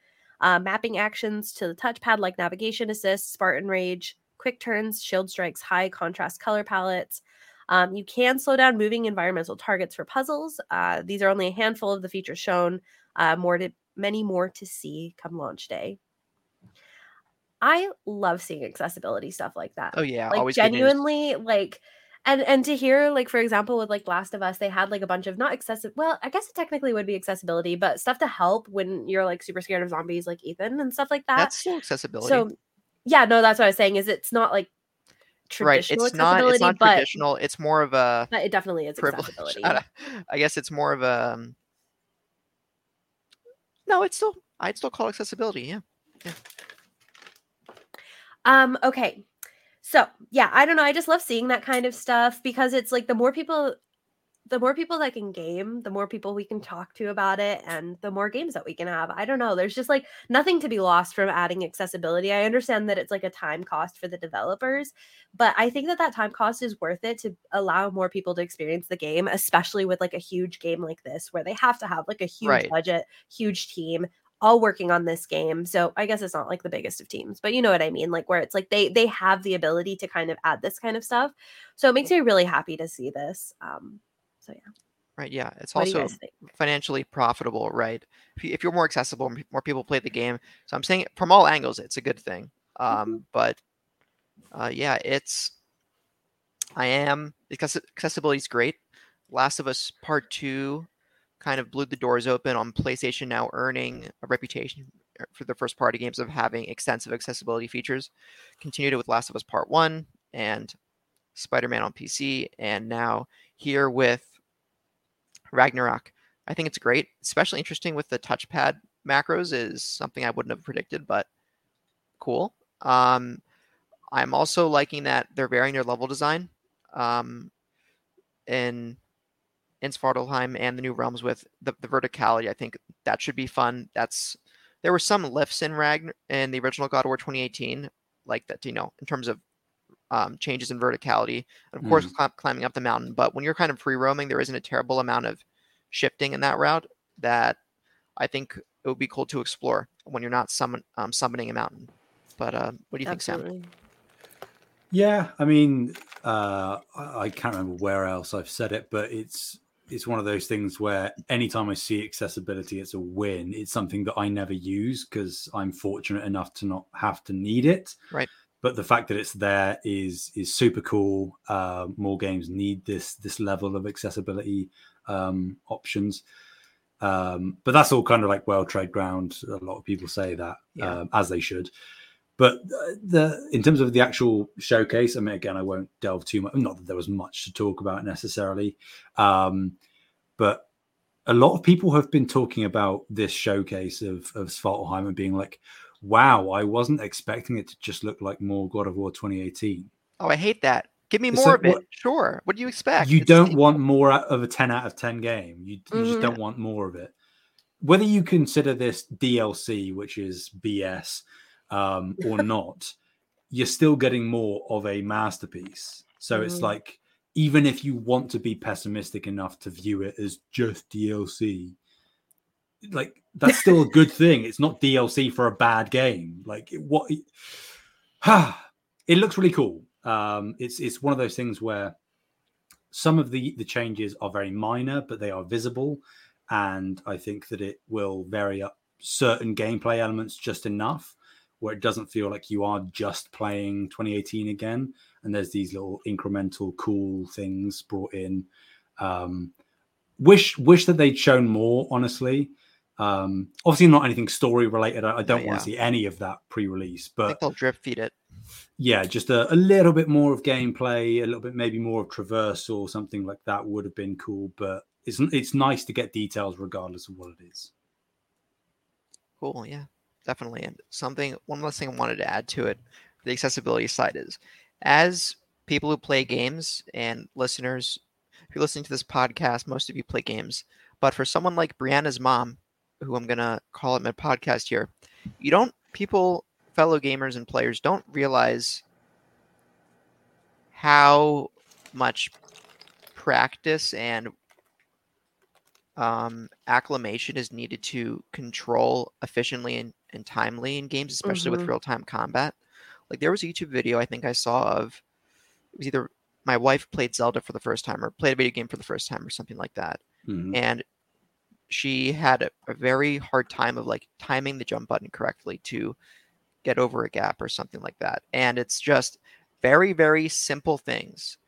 Uh, mapping actions to the touchpad like navigation assist, Spartan Rage, quick turns, shield strikes, high contrast color palettes. Um, you can slow down moving environmental targets for puzzles. Uh, these are only a handful of the features shown. Uh, more to many more to see come launch day. I love seeing accessibility stuff like that Oh yeah, like always genuinely like and and to hear like for example with like last of us they had like a bunch of not excessive well i guess it technically would be accessibility but stuff to help when you're like super scared of zombies like ethan and stuff like that That's still accessibility. so yeah no that's what i was saying is it's not like right, it's not. It's not but, traditional. It's more of a but it definitely is privilege. accessibility I, I guess it's more of a. um, No, it's still. I'd still call it accessibility. Yeah. Um, okay. So yeah, I don't know. I just love seeing that kind of stuff because it's like the more people the more people that can game, the more people we can talk to about it and the more games that we can have. I don't know. There's just like nothing to be lost from adding accessibility. I understand that it's like a time cost for the developers, but I think that that time cost is worth it to allow more people to experience the game, especially with like a huge game like this where they have to have like a huge Right. budget, huge team all working on this game. So I guess it's not like the biggest of teams, but you know what I mean? Like where it's like they they have the ability to kind of add this kind of stuff. So it makes me really happy to see this. Um so yeah. Right. Yeah. It's What also financially profitable, right? If, you, if you're more accessible, more people play the game. So I'm saying from all angles, it's a good thing. Um, Mm-hmm. But uh, yeah, it's. I am because accessibility is great. Last of Us Part Two kind of blew the doors open on PlayStation now earning a reputation uh, for the first party games of having extensive accessibility features. Continued it with Last of Us Part One and Spider-Man on PC, and now here with Ragnarok. I think it's great, especially interesting with the touchpad macros is something I wouldn't have predicted, but cool. Um, I'm also liking that they're varying their level design. Um, and in Svartalfheim and the new realms with the, the verticality. I think that should be fun. That's there were some lifts in Ragn in the original God of War 2018, like that, you know, in terms of um, changes in verticality. And of course, Mm. cl- climbing up the mountain. But when you're kind of free roaming, there isn't a terrible amount of shifting in that route that I think it would be cool to explore when you're not summon, um, summoning a mountain. But uh, what do you think, Sam? Yeah, I mean, uh, I, I can't remember where else I've said it, but it's it's one of those things where anytime I see accessibility, it's a win. It's something that I never use because I'm fortunate enough to not have to need it. Right. But the fact that it's there is is super cool. Uh, more games need this this level of accessibility um, options. Um, but that's all kind of like well trade ground. A lot of people say that, Yeah. um, as they should. But the in terms of the actual showcase, I mean, again, I won't delve too much. Not that there was much to talk about necessarily, um, but a lot of people have been talking about this showcase of of Svartalfheim and being like, "Wow, I wasn't expecting it to just look like more God of War 2018." Oh, I hate that. Give me It's more like, of it. what- Sure. What do you expect? You It's don't want more of a 10 out of 10 game. You, you just Mhm. don't want more of it. Whether you consider this DLC, which is BS, um, or not, you're still getting more of a masterpiece. So it's Mhm. like, even if you want to be pessimistic enough to view it as just DLC, like that's still a good thing. It's not DLC for a bad game. Like what? it looks really cool. Um, it's it's one of those things where some of the the changes are very minor, but they are visible, and I think that it will vary up certain gameplay elements just enough where it doesn't feel like you are just playing 2018 again. And there's these little incremental cool things brought in. Um, wish wish that they'd shown more. Honestly, um, obviously not anything story related. I, I don't want yeah. to see any of that pre-release, but they'll drip feed it. yeah, just a, a little bit more of gameplay, a little bit maybe more of traversal or something like that would have been cool. But it's it's nice to get details regardless of what it is. Cool, yeah, definitely. And something, one last thing I wanted to add to it, the accessibility side is, as people who play games and listeners, if you're listening to this podcast, most of you play games. But for someone like Breanna's mom, who I'm gonna call it my podcast here, you don't people, fellow gamers and players, don't realize how much practice and um, acclimation is needed to control efficiently and, and timely in games, especially with Mhm. real time combat. Like there was a YouTube video I think I saw of it was either my wife played Zelda for the first time or played a video game for the first time or something like that, Mhm. and she had a, a very hard time of like timing the jump button correctly to get over a gap or something like that. And it's just very very simple things,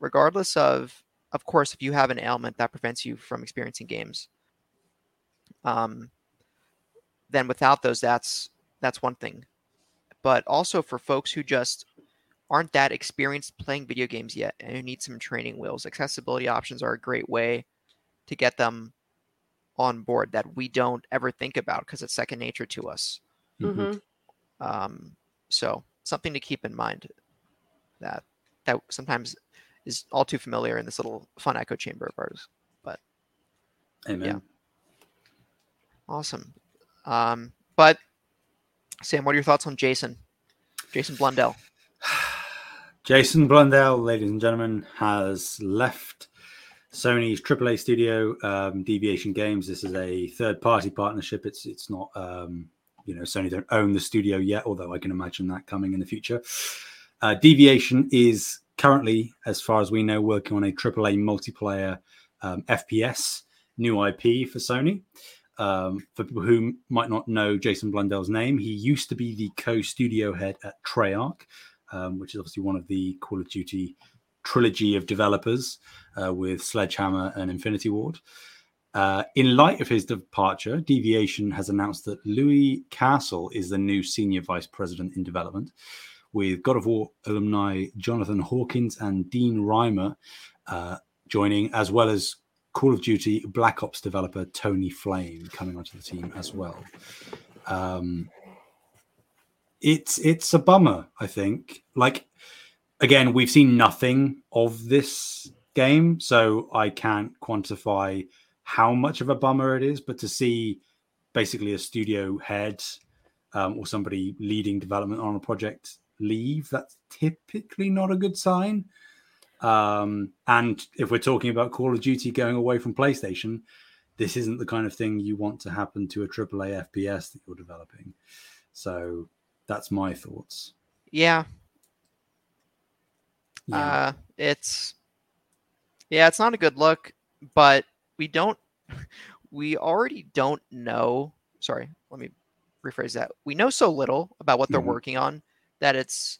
regardless of of course if you have an ailment that prevents you from experiencing games um, then without those that's that's one thing but also for folks who just aren't that experienced playing video games yet and who need some training wheels accessibility options are a great way to get them on board that we don't ever think about because it's second nature to us Mhm. Mhm. um, so something to keep in mind that that sometimes is all too familiar in this little fun echo chamber of ours But Amen. Awesome. Um, but Sam, what are your thoughts on Jason? Jason Blundell. Jason Blundell, ladies and gentlemen, has left Sony's AAA studio, um, Deviation Games. This is a third-party partnership. It's it's not, um, you know, Sony don't own the studio yet, although I can imagine that coming in the future. Uh, Deviation is currently, as far as we know, working on a AAA multiplayer um, FPS new IP for Sony. Um, for people who might not know Jason Blundell's name, he used to be the co-studio head at Treyarch, um, which is obviously one of the Call of Duty trilogy of developers uh, with Sledgehammer and Infinity Ward. Uh, in light of his departure, Deviation has announced that Louis Castle is the new senior vice president in development, with God of War alumni Jonathan Hawkins and Dean Reimer uh, joining, as well as Call of Duty Black Ops developer Tony Flame coming onto the team as well. Um, it's it's a bummer, I think. Like again, we've seen nothing of this game, so I can't quantify how much of a bummer it is. But to see basically a studio head um, or somebody leading development on a project leave, that's typically not a good sign. Um, and if we're talking about Call of Duty going away from PlayStation, this isn't the kind of thing you want to happen to a AAA FPS that you're developing. So that's my thoughts. Yeah. Yeah. Uh, it's yeah, it's not a good look, but we don't we already don't know. Sorry, let me rephrase that. We know so little about what they're Mhm. working on that it's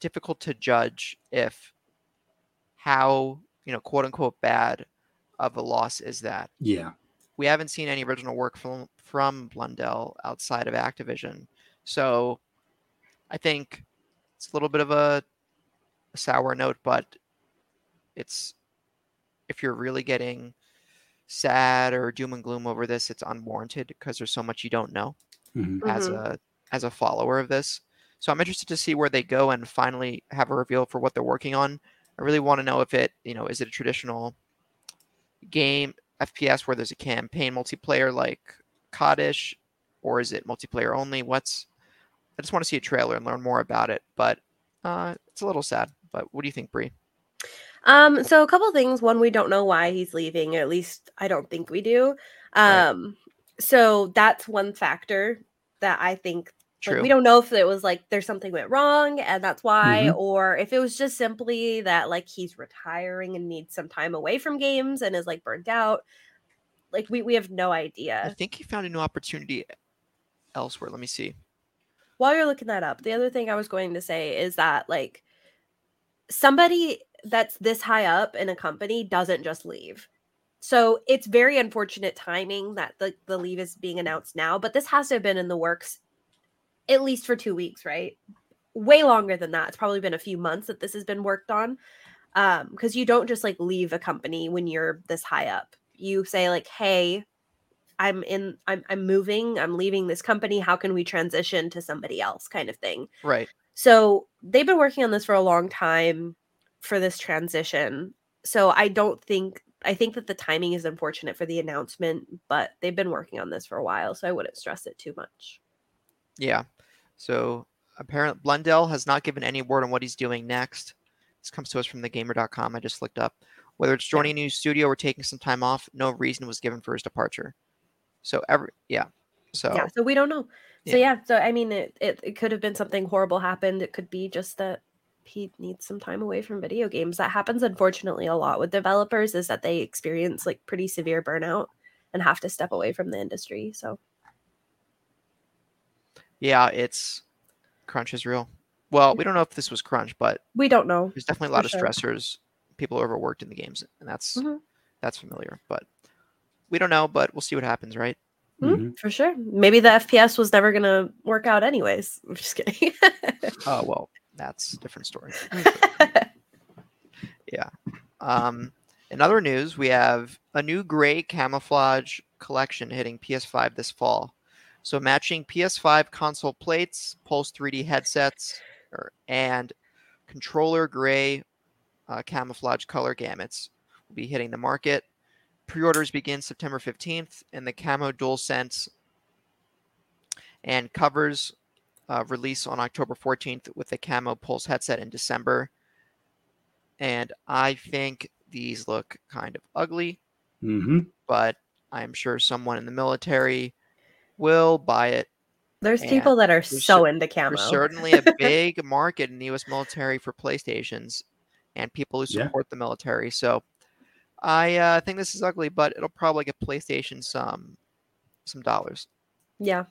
difficult to judge if how, you know, quote unquote bad of a loss is that. yeah. we haven't seen any original work from from Blundell outside of Activision. So I think it's a little bit of a, a sour note, but it's if you're really getting sad or doom and gloom over this, it's unwarranted because there's so much you don't know Mhm. as a as a follower of this. So I'm interested to see where they go and finally have a reveal for what they're working on. I really want to know if it, you know, is it a traditional game FPS where there's a campaign multiplayer like Coddish, or is it multiplayer only? What's I just want to see a trailer and learn more about it. But uh, it's a little sad. But what do you think, Brie? Um, so a couple things. One, we don't know why he's leaving. At least I don't think we do. Right. Um, so that's one factor that I think True. like, we don't know if it was like there's something went wrong and that's why, Mhm. or if it was just simply that like he's retiring and needs some time away from games and is like burnt out. Like we we have no idea. I think he found a new opportunity elsewhere. Let me see. While you're looking that up, the other thing I was going to say is that like somebody that's this high up in a company doesn't just leave. So it's very unfortunate timing that the, the leave is being announced now, but this has to have been in the works at least for two weeks, right? Way longer than that. It's probably been a few months that this has been worked on. Um, because you don't just like leave a company when you're this high up. You say, like, hey, I'm in I'm I'm moving, I'm leaving this company. How can we transition to somebody else kind of thing? Right. So they've been working on this for a long time for this transition. So I don't think I think that the timing is unfortunate for the announcement, but they've been working on this for a while, so I wouldn't stress it too much. Yeah. So apparently Blundell has not given any word on what he's doing next. This comes to us from thegamer.com. I just looked up. Whether it's joining a new studio or taking some time off, no reason was given for his departure. So every yeah. So Yeah, so we don't know. So Yeah. yeah, so I mean it, it it could have been something horrible happened. It could be just that he needs some time away from video games. That happens unfortunately a lot with developers is that they experience like pretty severe burnout and have to step away from the industry. So yeah, it's crunch is real. Well, we don't know if this was crunch, but we don't know. there's definitely a lot of sure. stressors. People overworked in the games, and that's Mhm. that's familiar. But we don't know, but we'll see what happens, right? Mhm, Mhm. For sure. Maybe the FPS was never gonna work out anyways. I'm just kidding. Oh well, that's a different story. Yeah. Um, in other news, we have a new gray camouflage collection hitting PS5 this fall. So matching PS5 console plates, Pulse 3D headsets, or, and controller gray uh, camouflage color gamuts will be hitting the market. Pre-orders begin September 15th, and the Camo DualSense and covers uh, release on October 14th with the Camo Pulse headset in December. And I think these look kind of ugly, Mhm. but I'm sure someone in the military will buy it. There's And people that are so cer- into camo. There's certainly a big market in the U.S. military for PlayStations and people who Yeah. support the military. So I uh, think this is ugly, but it'll probably get PlayStation some some dollars. yeah.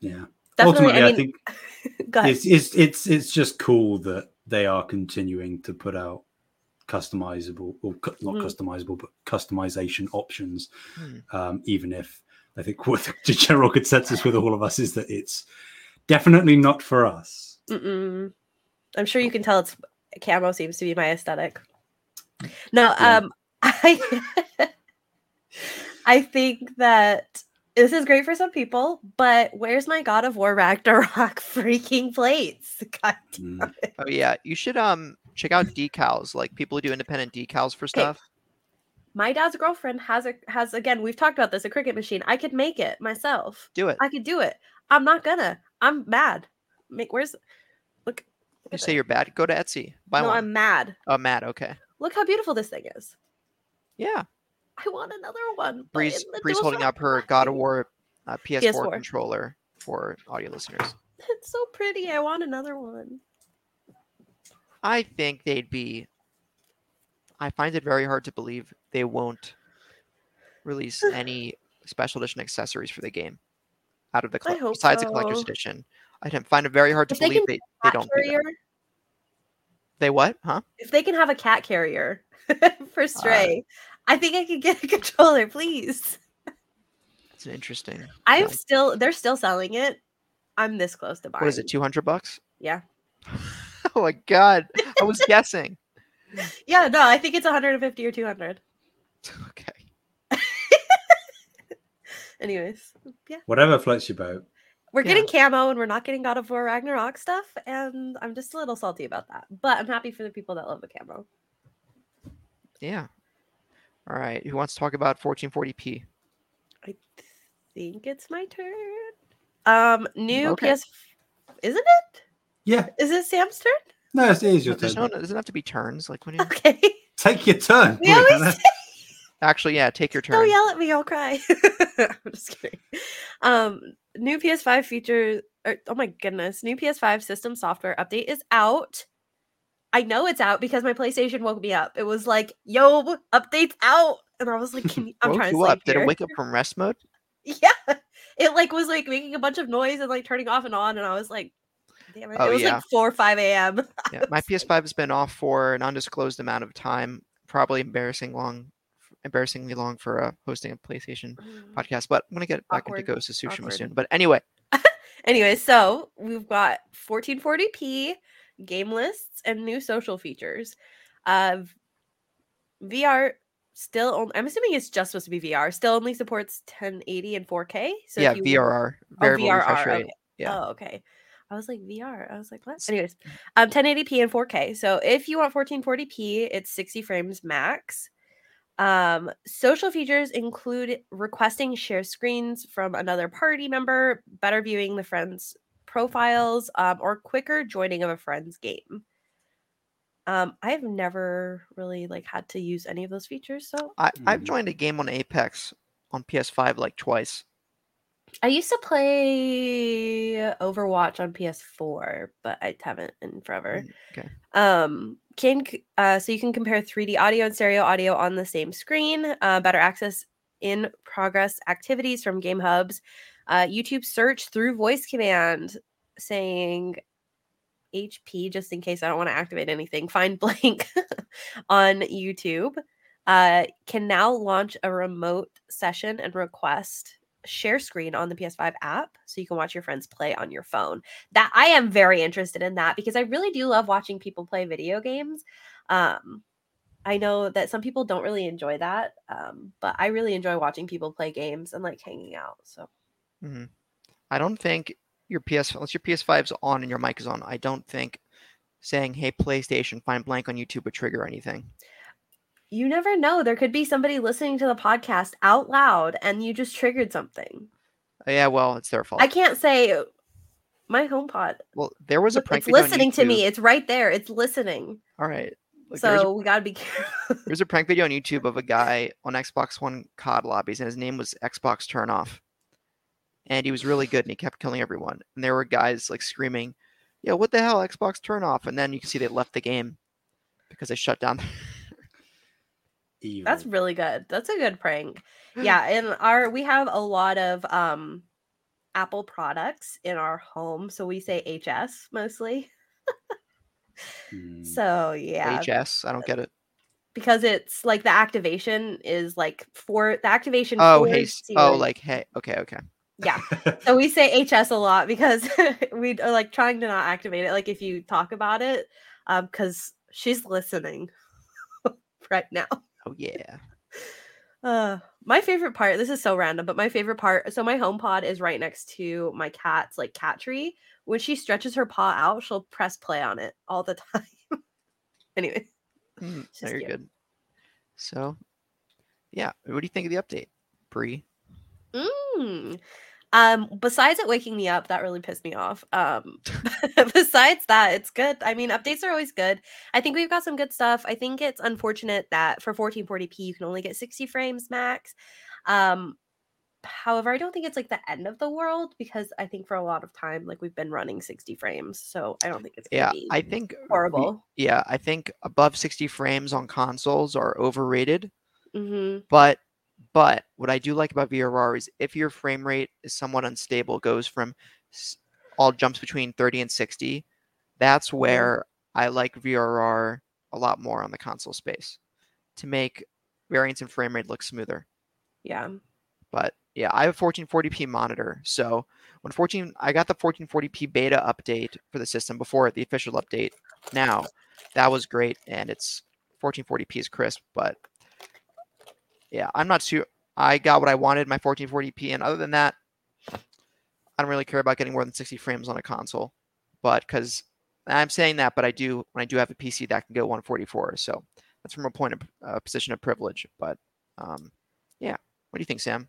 Yeah. Definitely. Ultimately, I I, mean, think it's, it's it's it's just cool that they are continuing to put out customizable or cu- not Mhm. customizable but customization options Hmm. um, even if i think what the general consensus with all of us is that it's definitely not for us Mm-mm. I'm sure you can tell it's camo seems to be my aesthetic. now Yeah. um, I I think that this is great for some people, but where's my God of War Ragnarok freaking plates? God damn Mm. it. Oh yeah, you should um check out decals, like people who do independent decals for stuff. My dad's girlfriend has a has again. We've talked about this. A Cricut machine. I could make it myself. Do it. I could do it. I'm not gonna. I'm mad. Make where's look. look You say this. you're bad. Go to Etsy. Buy no, one. I'm mad. Oh, Matt. Okay. Look how beautiful this thing is. Yeah. I want another one. but Bree's, Bree's holding up her God of. War uh, PS4, PS4. controller for audio listeners. It's so pretty. I want another one. I think they'd be. I find it very hard to believe they won't release any special edition accessories for the game out of the hope besides the collector's edition. I find it very hard to If they believe they, they don't do carrier. They what? Huh? If they can have a cat carrier Uh, for Stray, I think I could get a controller, please. It's an interesting. I'm Yeah. still. They're still selling it. I'm this close to buying. What is it? Two hundred bucks? Yeah. oh my god! I was guessing. Yeah. No, I think it's 150 or 200. Okay. Anyways, yeah, Whatever floats your boat. we're Yeah. getting camo and we're not getting God of War Ragnarok stuff, and I'm just a little salty about that. But I'm happy for the people that love the camo. Yeah. All right. Who wants to talk about 1440p? I think it's my turn. Um, new Okay. PS. Isn't it? Yeah. Is it Sam's turn? No, it's, it is your There's turn. no, it doesn't have to be turns. Like when you Okay. Take your turn. We always say actually, yeah, take your turn. Don't yell at me, I'll cry. I'm just kidding. Um, new PS5 feature. Or, oh my goodness, new PS5 system software update is out. I know it's out because my PlayStation woke me up. It was like, "Yo, update's out," and I was like, Can you, "I'm Woke trying to you sleep up. Did here." it wake up from rest mode? Yeah, it like was like making a bunch of noise and like turning off and on, and I was like, "Damn it!" Oh, it was yeah. like four or five a.m. Yeah, my PS5 has been off for an undisclosed amount of time. Probably embarrassing long, embarrassingly long for uh, hosting a PlayStation podcast. But I'm gonna get back Awkward. into Ghost of Tsushima Awkward. soon. But anyway, Anyway, so we've got 1440p game lists and new social features. Uh, VR still, on, I'm assuming it's just supposed to be VR. Still only supports 1080 and 4K. So yeah, you- VRR, Oh, variable refresh rate. Okay. yeah. Oh, okay. I was like VR. I was like, what? Anyways, um, 1080p and 4K. So if you want 1440p, it's 60 frames max. Um, social features include requesting share screens from another party member, better viewing the friends' profiles, um, or quicker joining of a friend's game. Um, I have never really like had to use any of those features, so I, I've Mm. joined a game on Apex on PS5 like twice. I used to play Overwatch on PS4, but I haven't in forever. Mm, Okay. Um, can uh, so you can compare 3D audio and stereo audio on the same screen. Uh, better access in progress activities from Game Hubs. Uh, YouTube search through voice command saying HP just in case I don't want to activate anything. Find blank on YouTube. Uh, can now launch a remote session and request share screen on the PS5 app so you can watch your friends play on your phone. That I am very interested in that because I really do love watching people play video games. Um I know that some people don't really enjoy that, um, but I really enjoy watching people play games and like hanging out. So hmm I don't think your PS unless your PS5's on and your mic is on. I don't think saying "Hey PlayStation, find blank on YouTube" would trigger anything. you never know. There could be somebody listening to the podcast out loud and you just triggered something. Uh, Yeah, well, it's their fault. I can't say my HomePod. well, there was a prank It's video on listening to me. It's right there. It's listening. All right. Look, there's, a, so we gotta be careful. there's a prank video on YouTube of a guy on Xbox One COD lobbies, and his name was Xbox Turn Off. And he was really good, and he kept killing everyone. And there were guys like screaming, "Yo, what the hell, Xbox Turn Off!" And then you can see they left the game because they shut down. That's really good. That's a good prank. Yeah, and our we have a lot of um Apple products in our home, so we say HS mostly. Hmm. So yeah, HS. I don't get it. because it's like the activation is like for the activation. Oh, for hey. s- C Oh, like hey. Okay, okay. Yeah. So we say HS a lot because we are like trying to not activate it. Like if you talk about it, um, because she's listening right now. Oh yeah. Uh, my favorite part. This is so random, but my favorite part. So my home pod is right next to my cat's like cat tree. When she stretches her paw out, she'll press play on it all the time. anyway. Mm, very good. So, yeah, what do you think of the update, Bree? Mm. Um, besides it waking me up, that really pissed me off. Um, besides that, it's good. I mean, updates are always good. I think we've got some good stuff. I think it's unfortunate that for 1440p you can only get 60 frames max. Um, however, I don't think it's like the end of the world because I think for a lot of time, like we've been running 60 frames, so I don't think it's gonna Yeah, be I think we- horrible. yeah, I think above 60 frames on consoles are overrated. hmm But but what I do like about VRR is if your frame rate is somewhat unstable, goes from all jumps between 30 and 60, that's where I like VRR a lot more on the console space to make variance in frame rate look smoother. Yeah. But yeah, I have a 1440p monitor. So when 14 I got the 1440p beta update for the system before the official update. Now, that was great and it's 1440p is crisp, but yeah, I'm not too I got what I wanted, my 1440p, and other than that, I don't really care about getting more than 60 frames on a console. But because I'm saying that, but I do when I do have a PC that can go 144, so that's from a point of uh, position of privilege. But um, yeah, what do you think, Sam?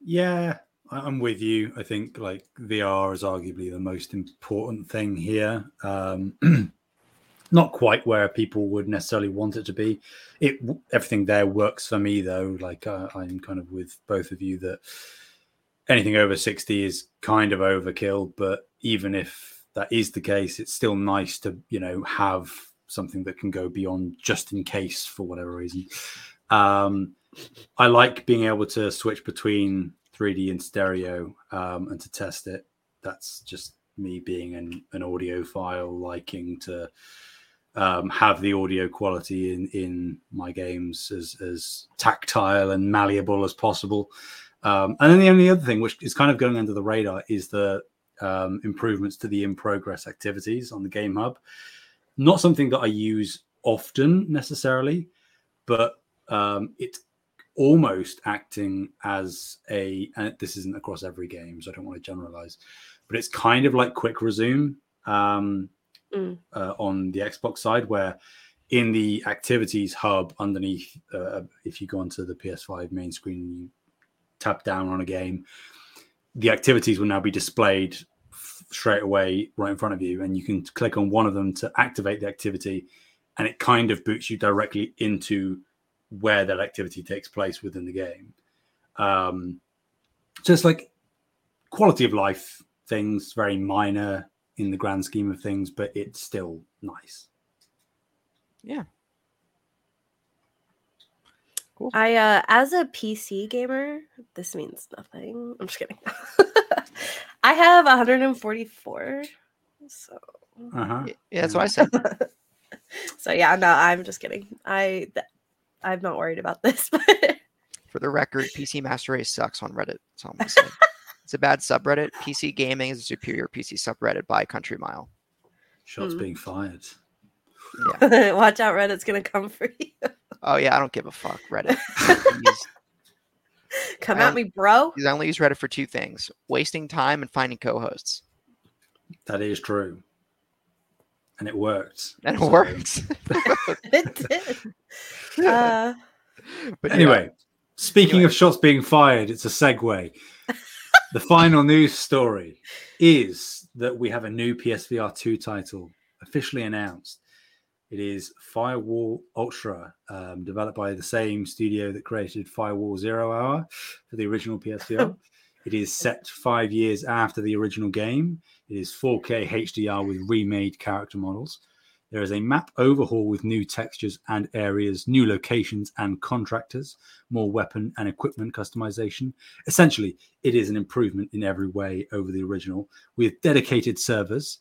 Yeah, I'm with you. I think like VR is arguably the most important thing here. Um, not quite where people would necessarily want it to be. It everything there works for me though. Like uh, I'm kind of with both of you that anything over 60 is kind of overkill. But even if that is the case, it's still nice to you know have something that can go beyond just in case for whatever reason. Um, I like being able to switch between 3D and stereo um, and to test it. That's just me being an, an audiophile, liking to um, have the audio quality in, in my games as, as tactile and malleable as possible. Um, and then the only other thing, which is kind of going under the radar, is the um, improvements to the in progress activities on the Game Hub. Not something that I use often necessarily, but um, it's almost acting as a and this isn't across every game so i don't want to generalize but it's kind of like quick resume um, Mm. uh, on the xbox side where in the activities hub underneath uh, if you go onto the ps5 main screen you tap down on a game the activities will now be displayed f- straight away right in front of you and you can click on one of them to activate the activity and it kind of boots you directly into where that activity takes place within the game. Um, so it's like quality of life things, very minor in the grand scheme of things, but it's still nice. Yeah. Cool. I uh as a PC gamer, this means nothing. I'm just kidding. I have 144. So Uh-huh. Y- Yeah, that's what I said. so yeah, no, I'm just kidding. I th- I'm not worried about this, but For the record, PC Master Race sucks on Reddit. That's all I'm gonna say. It's a bad subreddit. PC gaming is a superior PC subreddit by country mile. Shots Hmm. being fired. Yeah. watch out, Reddit's gonna come for you. Oh yeah, I don't give a fuck. Reddit. Come I at don't- me, bro. Because I only use Reddit for two things: wasting time and finding co-hosts. That is true. And it worked. And it So- works. it did. Uh, but yeah, Anyway, speaking Anyway. of shots being fired, it's a segue. The final news story is that we have a new PSVR 2 title officially announced. It is Firewall Ultra, um, developed by the same studio that created Firewall Zero Hour for the original PSVR. it is set five years after the original game. It is 4K HDR with remade character models. There is a map overhaul with new textures and areas, new locations and contractors, more weapon and equipment customization. Essentially, it is an improvement in every way over the original with dedicated servers.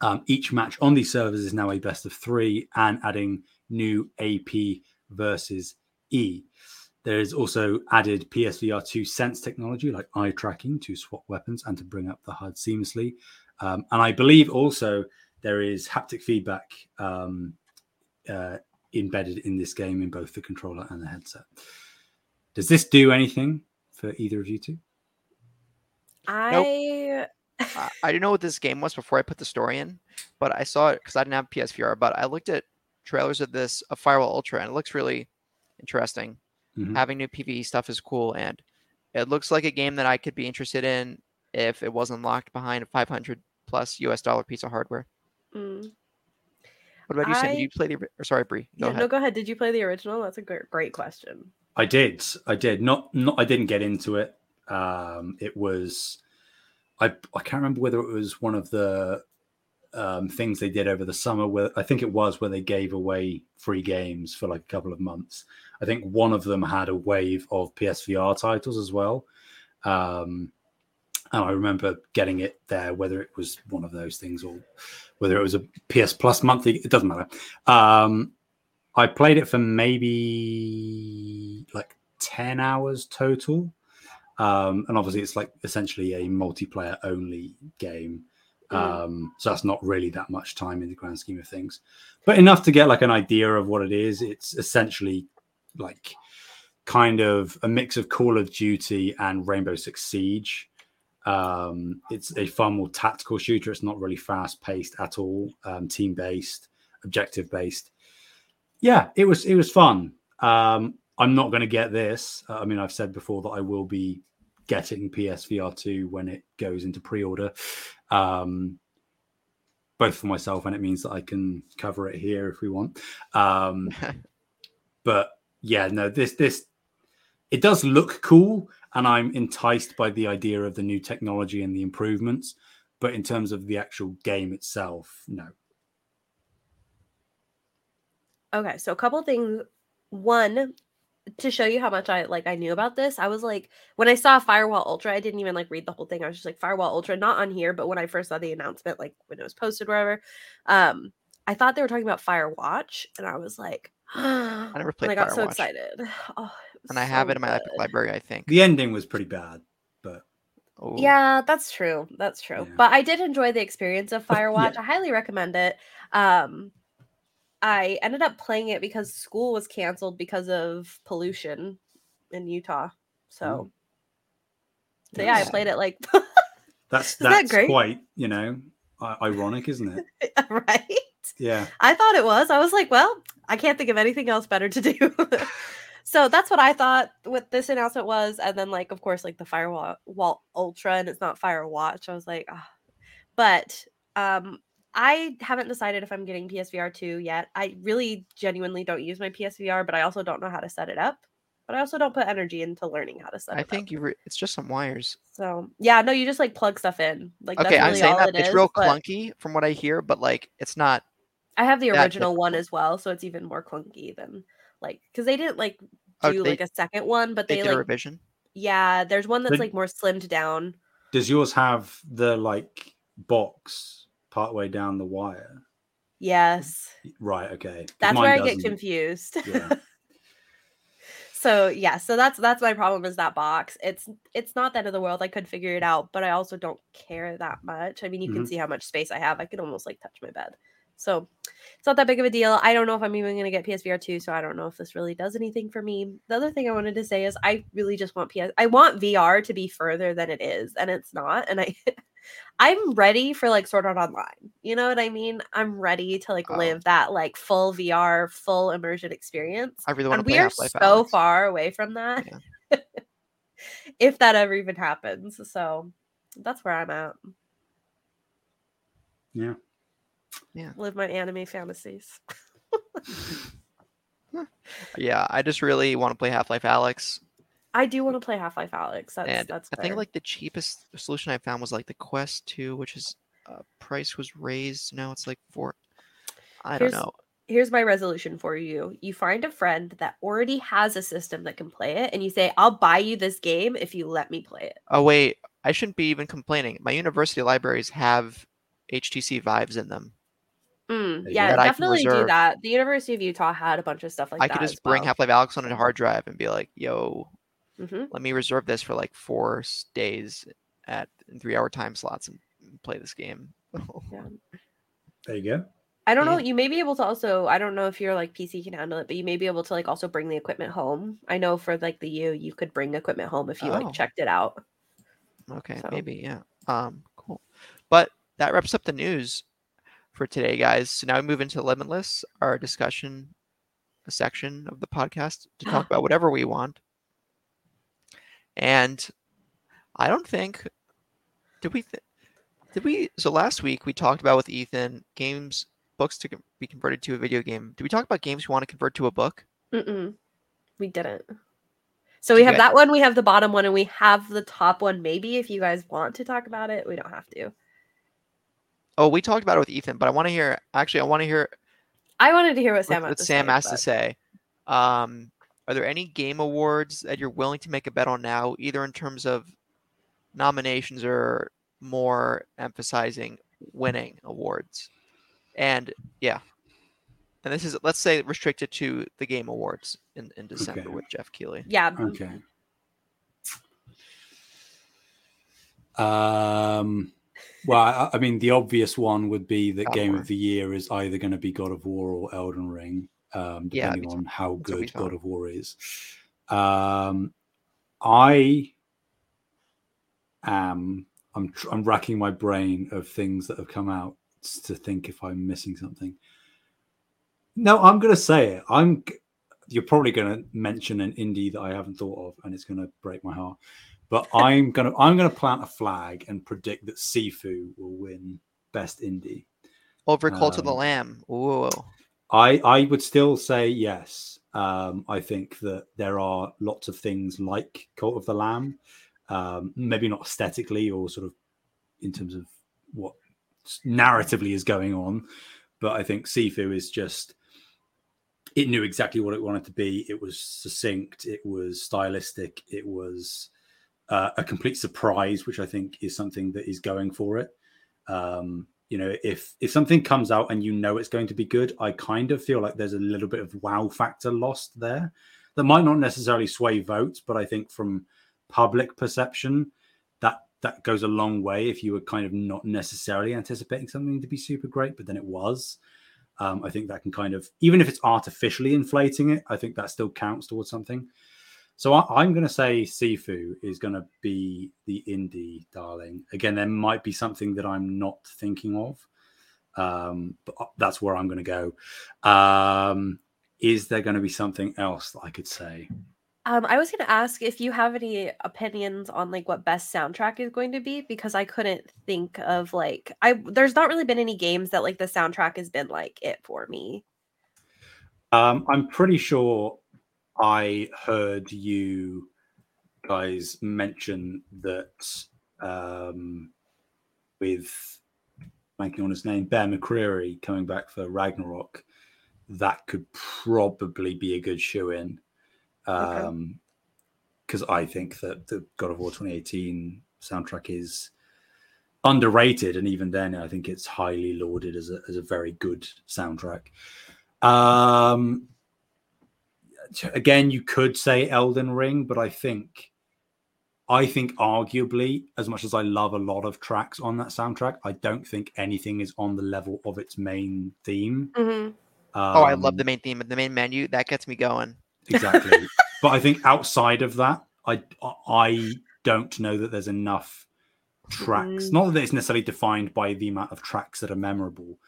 Um, each match on these servers is now a best of three and adding new AP versus E. There is also added PSVR 2 sense technology like eye tracking to swap weapons and to bring up the HUD seamlessly. Um, and I believe also there is haptic feedback um, uh, embedded in this game in both the controller and the headset. Does this do anything for either of you two? I I, I didn't know what this game was before I put the story in, but I saw it because I didn't have PSVR. But I looked at trailers of this of Firewall Ultra, and it looks really interesting. Mhm. Having new PVE stuff is cool, and it looks like a game that I could be interested in if it wasn't locked behind a 500 plus US dollar piece of hardware. Mm. What about you, Sam? I- Did you play the? Or sorry, Bree. Go Yeah, ahead. no, go ahead. Did you play the original? That's a great, great question. I did. I did. Not not I didn't get into it. Um it was I I can't remember whether it was one of the um things they did over the summer where I think it was where they gave away free games for like a couple of months. I think one of them had a wave of PSVR titles as well. Um and I remember getting it there, whether it was one of those things or whether it was a PS Plus monthly, it doesn't matter. Um, I played it for maybe like 10 hours total. Um, and obviously, it's like essentially a multiplayer only game. Mm. Um, so that's not really that much time in the grand scheme of things, but enough to get like an idea of what it is. It's essentially like kind of a mix of Call of Duty and Rainbow Six Siege. Um, it's a far more tactical shooter. It's not really fast paced at all. Um, team based, objective based. Yeah, it was it was fun. Um, I'm not going to get this. Uh, I mean, I've said before that I will be getting PSVR two when it goes into pre order. Um, both for myself and it means that I can cover it here if we want. Um, but yeah, no, this this it does look cool, and I'm enticed by the idea of the new technology and the improvements. But in terms of the actual game itself, no. Okay, so a couple things. One, to show you how much I like I knew about this, I was like when I saw Firewall Ultra, I didn't even like read the whole thing. I was just like Firewall Ultra, not on here, but when I first saw the announcement, like when it was posted, wherever, um, I thought they were talking about Firewatch, and I was like, I never played and I got so excited. Oh, it was and I have it in my Epic library, I think. The ending was pretty bad, but Oh, Yeah, that's true. That's true. Yeah. But I did enjoy the experience of Yeah. Firewatch. I highly recommend it. Um I ended up playing it because school was canceled because of pollution in Utah. So, so yeah, I played it like that's Isn't that that's great? quite you know ironic, isn't it? right. Yeah. I thought it was. I was like, well, I can't think of anything else better to do. So that's what I thought what this announcement was. And then, like, of course, like the Firewall Wall Ultra, and it's not Firewatch. I was like, ah. but um, I haven't decided if I'm getting PSVR 2 yet. I really genuinely don't use my PSVR, but I also don't know how to set it up. But I also don't put energy into learning how to set I it up. I think you. Re- it's just some wires. So yeah, no, you just like plug stuff in. Like okay, that's I'm saying all that it it's is, real but- clunky from what I hear, but like it's not. I have the original one as well, so it's even more clunky than like because they didn't like Oh, do they- like a second one, but They, they, did a like revision. yeah, there's one that's Did- like more slimmed down. Does yours have the like box partway down the wire? Yes, Right. Okay. that's where I get doesn't. confused. Yeah. so yeah, so that's that's my problem is that box. It's it's not the end of the world. I could figure it out, but I also don't care that much. I mean, you can Mhm. see how much space I have. I could almost like touch my bed. So it's not that big of a deal. I don't know if I'm even going to get PSVR 2, so I don't know if this really does anything for me. The other thing I wanted to say is I really just want PS I want VR to be further than it is, and it's not. And I I'm ready for like Sword Art Online. You know what I mean? I'm ready to like Oh. live that like full VR, full immersion experience. I really want And to play we are Half-Life so Alyx. far away from that. if that ever even happens. So that's where I'm at. Yeah. Live my anime fantasies. Yeah, I just really want to play Half Life Alyx, I do want to play Half Life Alyx. That's and that's I think like the cheapest solution I found was like the Quest Two, which is uh, price was raised. Now it's like four. I don't know. here's my resolution for you. You find a friend that already has a system that can play it, and you say, I'll buy you this game if you let me play it. Oh wait, I shouldn't be even complaining. My university libraries have HTC Vives in them. Mm, yeah, go. That I can definitely do that. The University of Utah had a bunch of stuff like I that. I could as just bring well. Half Life Alyx on a hard drive and be like, "Yo, Mhm. let me reserve this for like four days at three hour time slots and play this game." There you go. I don't know. You may be able to also. I don't know if your like PC can handle it, but you may be able to like also bring the equipment home. I know for like the U, you could bring equipment home if you Oh. like checked it out. okay, So- maybe yeah. Um, cool. Cool. But that wraps up the news for today, guys. So now we move into Limitless, our discussion section of the podcast to talk uh-huh. about whatever we want. And I don't think did we th- did we so last week we talked about with Ethan games books to be converted to a video game. Did we talk about games we want to convert to a book? Mm-mm. We didn't. So we have Okay. that one, we have the bottom one, and we have the top one. Maybe if you guys want to talk about it, we don't have to. Oh, we talked about it with Ethan, but I want to hear actually I want to hear I wanted to hear what what, Sam, had what Sam say, has to say. Um, are there any game awards that you're willing to make a bet on now, either in terms of nominations or more emphasizing winning awards? And yeah, and this is let's say restricted to the game awards in, in December Okay. with Geoff Keighley. Yeah. Okay. Um, well, I, I mean, the obvious one would be that God Game of the Year is either going to be God of War or Elden Ring, um, depending me on how good. God of War is. Um, I am. I'm. I'm racking my brain of things that have come out to think if I'm missing something. No, I'm going to say it. I'm. You're probably going to mention an indie that I haven't thought of, and it's going to break my heart. But I'm gonna I'm gonna plant a flag and predict that Sifu will win best indie. Over Cult of the Um, Lamb. Ooh. I I would still say yes. Um, I think that there are lots of things like Cult of the Lamb, um, maybe not aesthetically or sort of in terms of what narratively is going on, but I think Sifu is just it knew exactly what it wanted to be. It was succinct. It was stylistic. It was uh, a complete surprise, which I think is something that is going for it. Um, you know, if if something comes out and you know it's going to be good, I kind of feel like there's a little bit of wow factor lost there. That might not necessarily sway votes, but I think from public perception, that that goes a long way. If you were kind of not necessarily anticipating something to be super great, but then it was, um, I think that can kind of even if it's artificially inflating it, I think that still counts towards something. So I, I'm going to say Sifu is going to be the indie darling. Again, there might be something that I'm not thinking of, um, but that's where I'm going to go. Um, is there going to be something else that I could say? Um, I was going to ask if you have any opinions on like what best soundtrack is going to be because I couldn't think of like I there's not really been any games that like the soundtrack has been like it for me. Um, I'm pretty sure I heard you guys mention that um, with blanking on his name, Bear McCreary coming back for Ragnarok, that could probably be a good shoe in. Um, because I think that the God of War 2018 soundtrack is underrated, and even then, I think it's highly lauded as a as a very good soundtrack. Um, again, you could say Elden Ring, but I think, I think arguably, as much as I love a lot of tracks on that soundtrack, I don't think anything is on the level of its main theme. Mhm. oh, I love Um, the main theme, of the main menu. That gets me going. exactly. but I think outside of that, I I don't know that there's enough tracks. Mm. Not that it's necessarily defined by the amount of tracks that are memorable,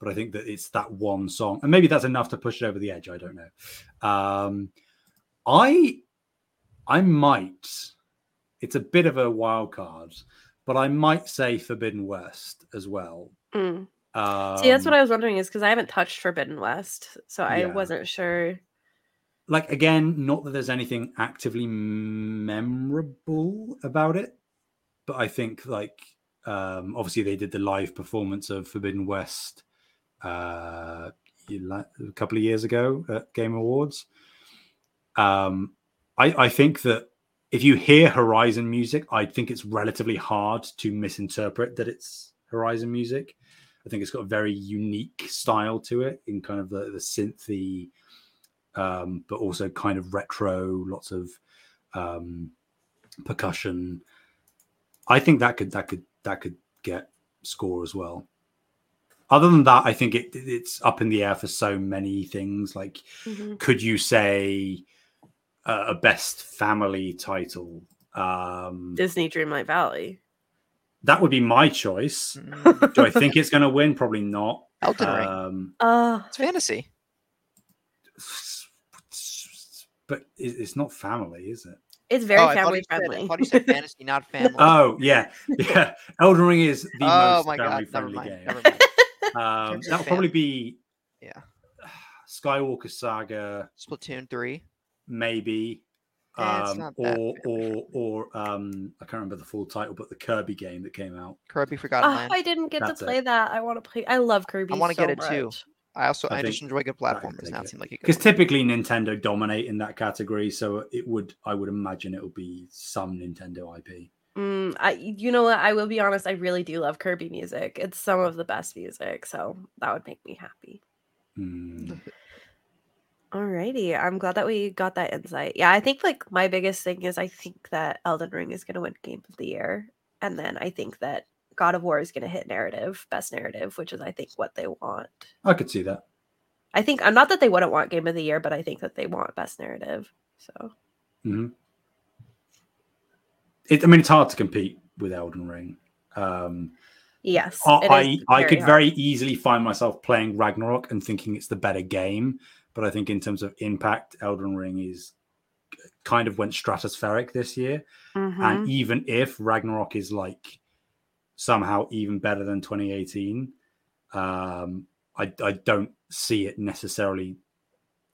but I think that it's that one song, and maybe that's enough to push it over the edge. I don't know. Um, I I might. It's a bit of a wild card, but I might say Forbidden West as well. Mm. Um, See, that's what I was wondering is because I haven't touched Forbidden West, so I Yeah. wasn't sure. like again not that there's anything actively memorable about it but i think like um obviously they did the live performance of forbidden west uh a couple of years ago at game awards um i i think that if you hear horizon music i think it's relatively hard to misinterpret that it's horizon music i think it's got a very unique style to it in kind of the the synthy um, but also kind of retro, lots of um, percussion. I think that could that could that could get score as well. Other than that, I think it it's up in the air for so many things. Like, Mhm. could you say uh, a best family title? Um, Disney Dreamlight Valley. that would be my choice. Do I think it's going to win? Probably not. Elden Ring. Um, Uh, It's fantasy. but it's not family, is it? it's very Oh, I thought family said- friendly. I thought you said fantasy, not family. Oh yeah, yeah. Elden Ring is the oh most my god, never family-friendly mind. game. Never mind. Um, that'll probably be Yeah. Skywalker Saga, Splatoon three. maybe, Eh, um, or or or um, I can't remember the full title, but the Kirby game that came out. Kirby Forgotten Oh, Land. I didn't get That's to it. play that. I want to play. I love Kirby. I wanna so get it too. I also I I, just enjoy good that could platformers. Now it it. seemed like a good Because typically Nintendo dominate in that category, so it would I would imagine it will be some Nintendo IP. Mm, I, you know what? I will be honest. I really do love Kirby music. It's some of the best music, so that would make me happy. Hmm. Alrighty, I'm glad that we got that insight. Yeah, I think like my biggest thing is I think that Elden Ring is going to win Game of the Year, and then I think that God of War is going to hit narrative, best narrative, which is I think what they want. I could see that. I think I'm not that they wouldn't want Game of the Year, but I think that they want best narrative. So hmm It, I mean, it's hard to compete with Elden Ring. Um, yes, I I, I could hard. very easily find myself playing Ragnarok and thinking it's the better game, but I think in terms of impact, Elden Ring is kind of went stratospheric this year. Mhm. And even if Ragnarok is like somehow even better than 2018, um, I, I don't see it necessarily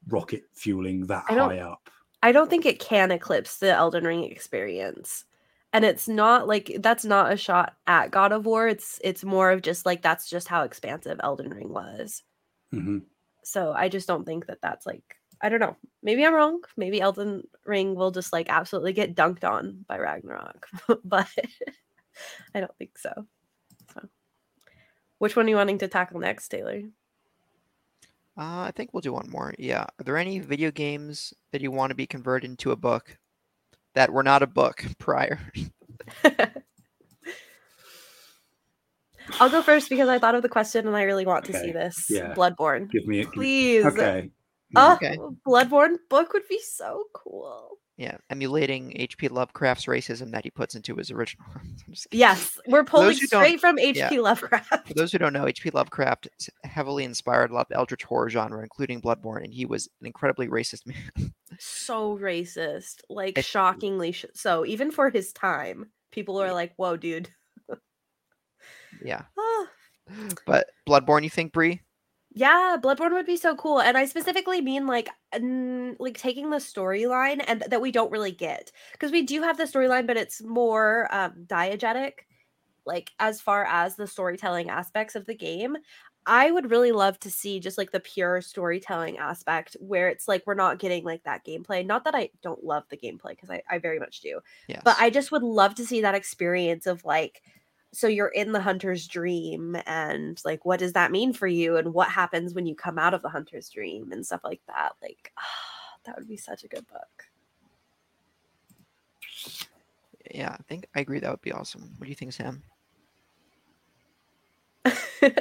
rocket fueling that high up. I don't think it can eclipse the Elden Ring experience. And it's not like that's not a shot at God of War. It's it's more of just like that's just how expansive Elden Ring was. hmm So I just don't think that that's like I don't know. Maybe I'm wrong. Maybe Elden Ring will just like absolutely get dunked on by Ragnarok, but I don't think so. So, which one are you wanting to tackle next, Taylor? Uh, I think we'll do one more. Yeah. Are there any video games that you want to be converted into a book that were not a book prior? I'll go first because I thought of the question and I really want to see this. yeah. Bloodborne. Give me a Please. Okay. Oh, Okay. Bloodborne book would be so cool. Yeah, emulating H.P. Lovecraft's racism that he puts into his original. I'm just kidding. Yes, we're pulling straight from H.P. yeah. Lovecraft. For those who don't know, H.P. Lovecraft heavily inspired a lot of the Eldritch horror genre, including Bloodborne, and he was an incredibly racist man. so racist, like It- shockingly sh- so. Even for his time, people are like, "Whoa, dude." yeah. Ah. But Bloodborne, you think, Bree? Yeah, Bloodborne would be so cool, and I specifically mean like, mm, like taking the storyline and that we don't really get because we do have the storyline, but it's more um, diegetic, like as far as the storytelling aspects of the game. I would really love to see just like the pure storytelling aspect where it's like we're not getting like that gameplay. Not that I don't love the gameplay because I, I very much do, Yes. but I just would love to see that experience of like, so you're in the hunter's dream and like, what does that mean for you? And what happens when you come out of the hunter's dream and stuff like that? Like, that would be such a good book. yeah, I think I agree. That would be awesome. What do you think, Sam?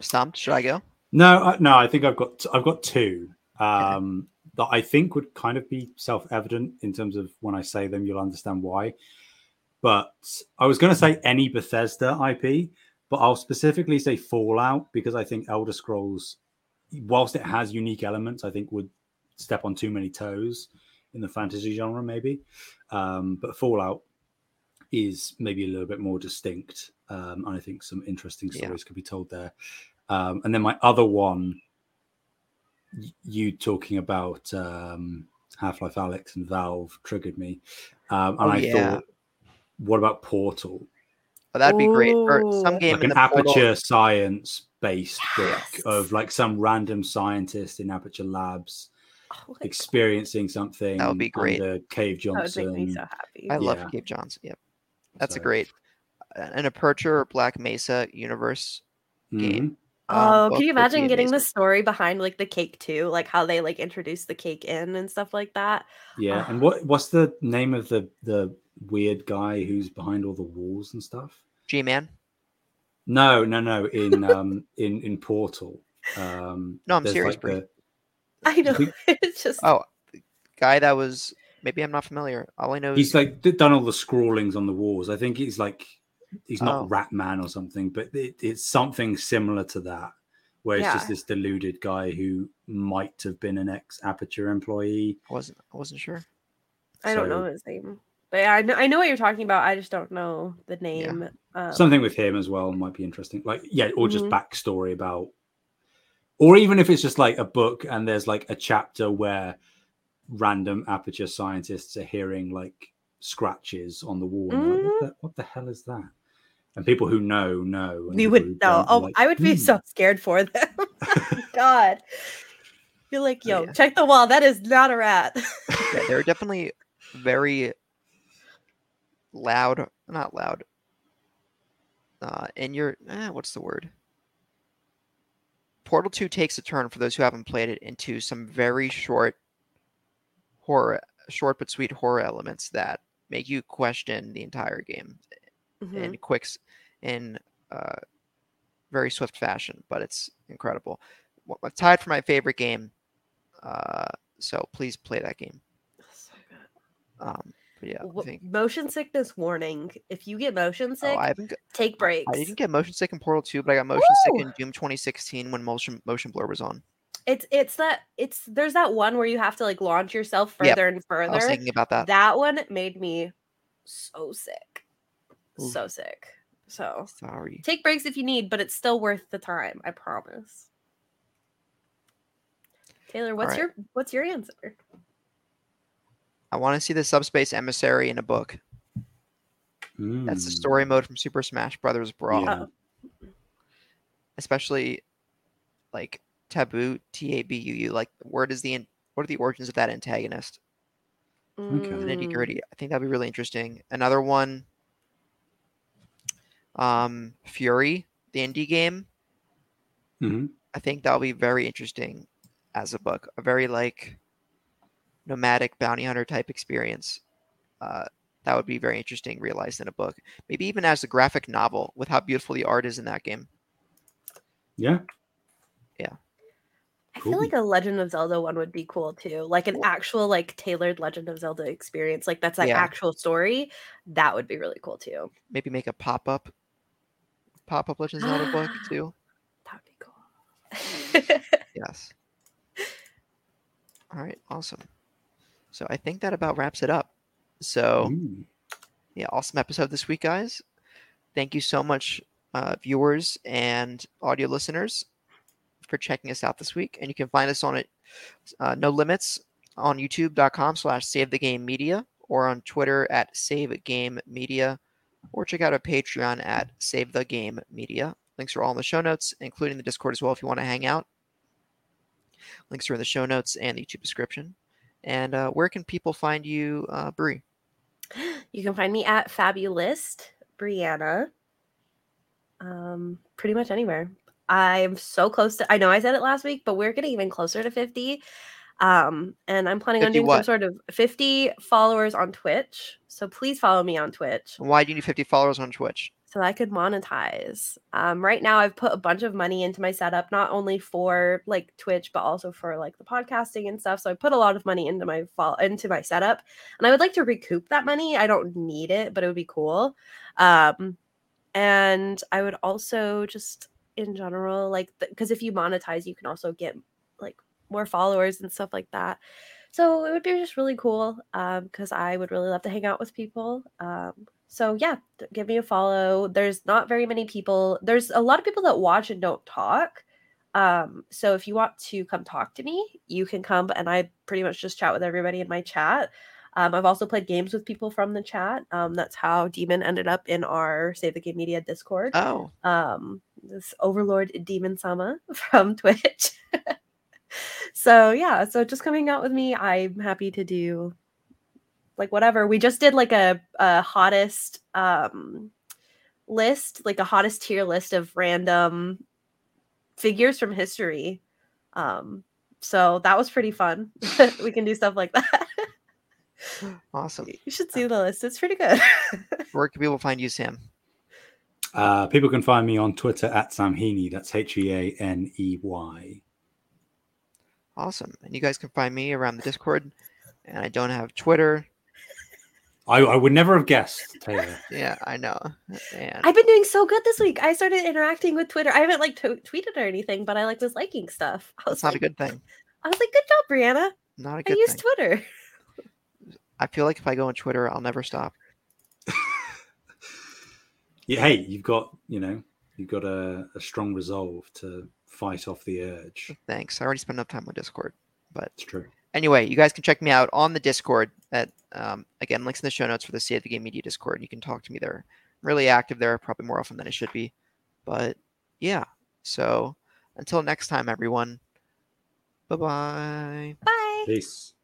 Stumped? Should I go? No, I, no, I think I've got I've got two um, that I think would kind of be self-evident in terms of when I say them, you'll understand why. But I was going to say any Bethesda IP, but I'll specifically say Fallout because I think Elder Scrolls, whilst it has unique elements, I think would step on too many toes in the fantasy genre, maybe. Um, but Fallout is maybe a little bit more distinct, um, and I think some interesting Yeah. stories could be told there. Um, and then my other one, y- you talking about um, Half Life Alyx and Valve triggered me. Um, and Oh, I yeah. thought, what about Portal? Oh, that'd be great. for some game Like in an the Portal- Aperture science based book of like some random scientist in Aperture Labs Oh, like, experiencing something. That would be great. Under Cave that would Johnson. make me so happy. I love Cave Johnson. Yep, that's a great. An Aperture or Black Mesa universe game. Mm-hmm. Um, Oh, can you imagine getting the story behind like the cake too? Like how they like introduce the cake in and stuff like that. Yeah, and Ah. what what's the name of the the weird guy who's behind all the walls and stuff? G Man? No, no, no. In um in in Portal. Um, No, I'm serious, like, the- I know. it's just Oh, the guy that was maybe I'm not familiar. All I know he's is like done all the scrawlings on the walls. I think he's like he's not Oh. Ratman or something, but it, it's something similar to that, where it's just this deluded guy who might have been an ex Aperture employee. I wasn't I wasn't sure. I don't know his name, but yeah, I know I know what you're talking about. I just don't know the name. Um, something with him as well might be interesting. Like, yeah, or just Mhm. backstory about, or even if it's just like a book and there's like a chapter where random aperture scientists are hearing like scratches on the wall. and they're like, what, the, what the hell is that? And people who know know. we would who know. Oh, like, I would be "Hmm." so scared for them. God, you're like, Oh, yo, yeah. check the wall. That is not a rat. Yeah, they're definitely very loud, not loud. Uh, and you're, eh, what's the word? Portal 2 takes a turn for those who haven't played it into some very short horror, short but sweet horror elements that make you question the entire game Mhm. in quicks in uh, very swift fashion, but it's incredible. Wa- Tied for my favorite game, uh, so please play that game. So. Um, yeah, I think. motion sickness warning. If you get motion Oh, sick, I haven't. take breaks. I didn't get motion sick in Portal 2, but I got motion Woo! sick in Doom 2016 when motion motion blur was on. It's it's that it's there's that one where you have to like launch yourself Yep, further and further. I was thinking about that. That one made me so sick. Oof. So sick. So Sorry. take breaks if you need, but it's still worth the time. I promise. Taylor, what's right. your what's your answer? I want to see the subspace emissary in a book. That's the Mm, story mode from Super Smash Brothers Brawl. yeah. especially like Tabuu T A B U U. Like, where does the an- what are the origins of that antagonist? Okay. The nitty Mm, gritty. I think that'd be really interesting. Another one, um, Furi, the indie game. Mhm. I think that'll be very interesting as a book. A very like nomadic bounty hunter type experience. Uh, that would be very interesting realized in a book. Maybe even as a graphic novel with how beautiful the art is in that game. Yeah. Yeah. I feel like a Legend of Zelda one would be cool too. Like an actual like tailored Legend of Zelda experience. Like that's like Yeah. actual story. That would be really cool too. Maybe make a pop up, pop up Legends of Zelda book too. That would be cool. Yes. All right, awesome. So I think that about wraps it up. So Mm. yeah, awesome episode this week, guys. Thank you so much, uh, viewers and audio listeners, for checking us out this week. And you can find us on it, uh, No Limits, on YouTube.com slash Save the Game Media, or on Twitter at Save Game Media, or check out our Patreon at Save the Game Media. Links are all in the show notes, including the Discord as well if you want to hang out. Links are in the show notes and the YouTube description. And uh, where can people find you, uh, Bree? You can find me at Fabulist Breanna. Um, pretty much anywhere. I'm so close to. I know I said it last week, but we're getting even closer to 50. Um, and I'm planning on 50 doing some sort of 50 followers on Twitch. So please follow me on Twitch why do you need 50 followers on Twitch? so I could monetize. Um, right now, I've put a bunch of money into my setup, not only for like Twitch, but also for like the podcasting and stuff. So I put a lot of money into my fall into my setup, and I would like to recoup that money. I don't need it, but it would be cool. Um, and I would also just in general like because if you monetize, you can also get like more followers and stuff like that. So it would be just really cool because I would really love to hang out with people. Um, so yeah, give me a follow. There's not very many people. There's a lot of people that watch and don't talk. Um, so if you want to come talk to me, you can come and I pretty much just chat with everybody in my chat. Um, I've also played games with people from the chat. Um, that's how Demon ended up in our Save the Game Media Discord. Oh, Um, this Overlord Demon Sama from Twitch. so yeah, so just coming out with me, I'm happy to do like whatever. We just did like a, a hottest um list, like a hottest tier list of random figures from history. Um so that was pretty fun. we can do stuff like that. awesome. you should see the list. It's pretty good. Where can people find you, Sam? Uh, people can find me on Twitter at Sam Heaney. That's H E A N E Y. Awesome. And you guys can find me around the Discord. And I don't have Twitter I, I would never have guessed, Taylor. Yeah, I know. And I've been doing so good this week. I started interacting with Twitter. I haven't like to- tweeted or anything, but I like was liking stuff. I was that's not a good thing. I was like, good job, Breanna. Not a good I use thing. Twitter. I feel like if I go on Twitter, I'll never stop. Yeah, hey, you've got you know you've got a, a strong resolve to fight off the urge. Thanks. I already spent enough time on Discord. But It's true. anyway, you guys can check me out on the Discord at um, again links in the show notes for the State of the Game Media Discord. You can talk to me there. I'm really active there, probably more often than I should be. But yeah. So until next time, everyone. Bye bye. Bye. Peace.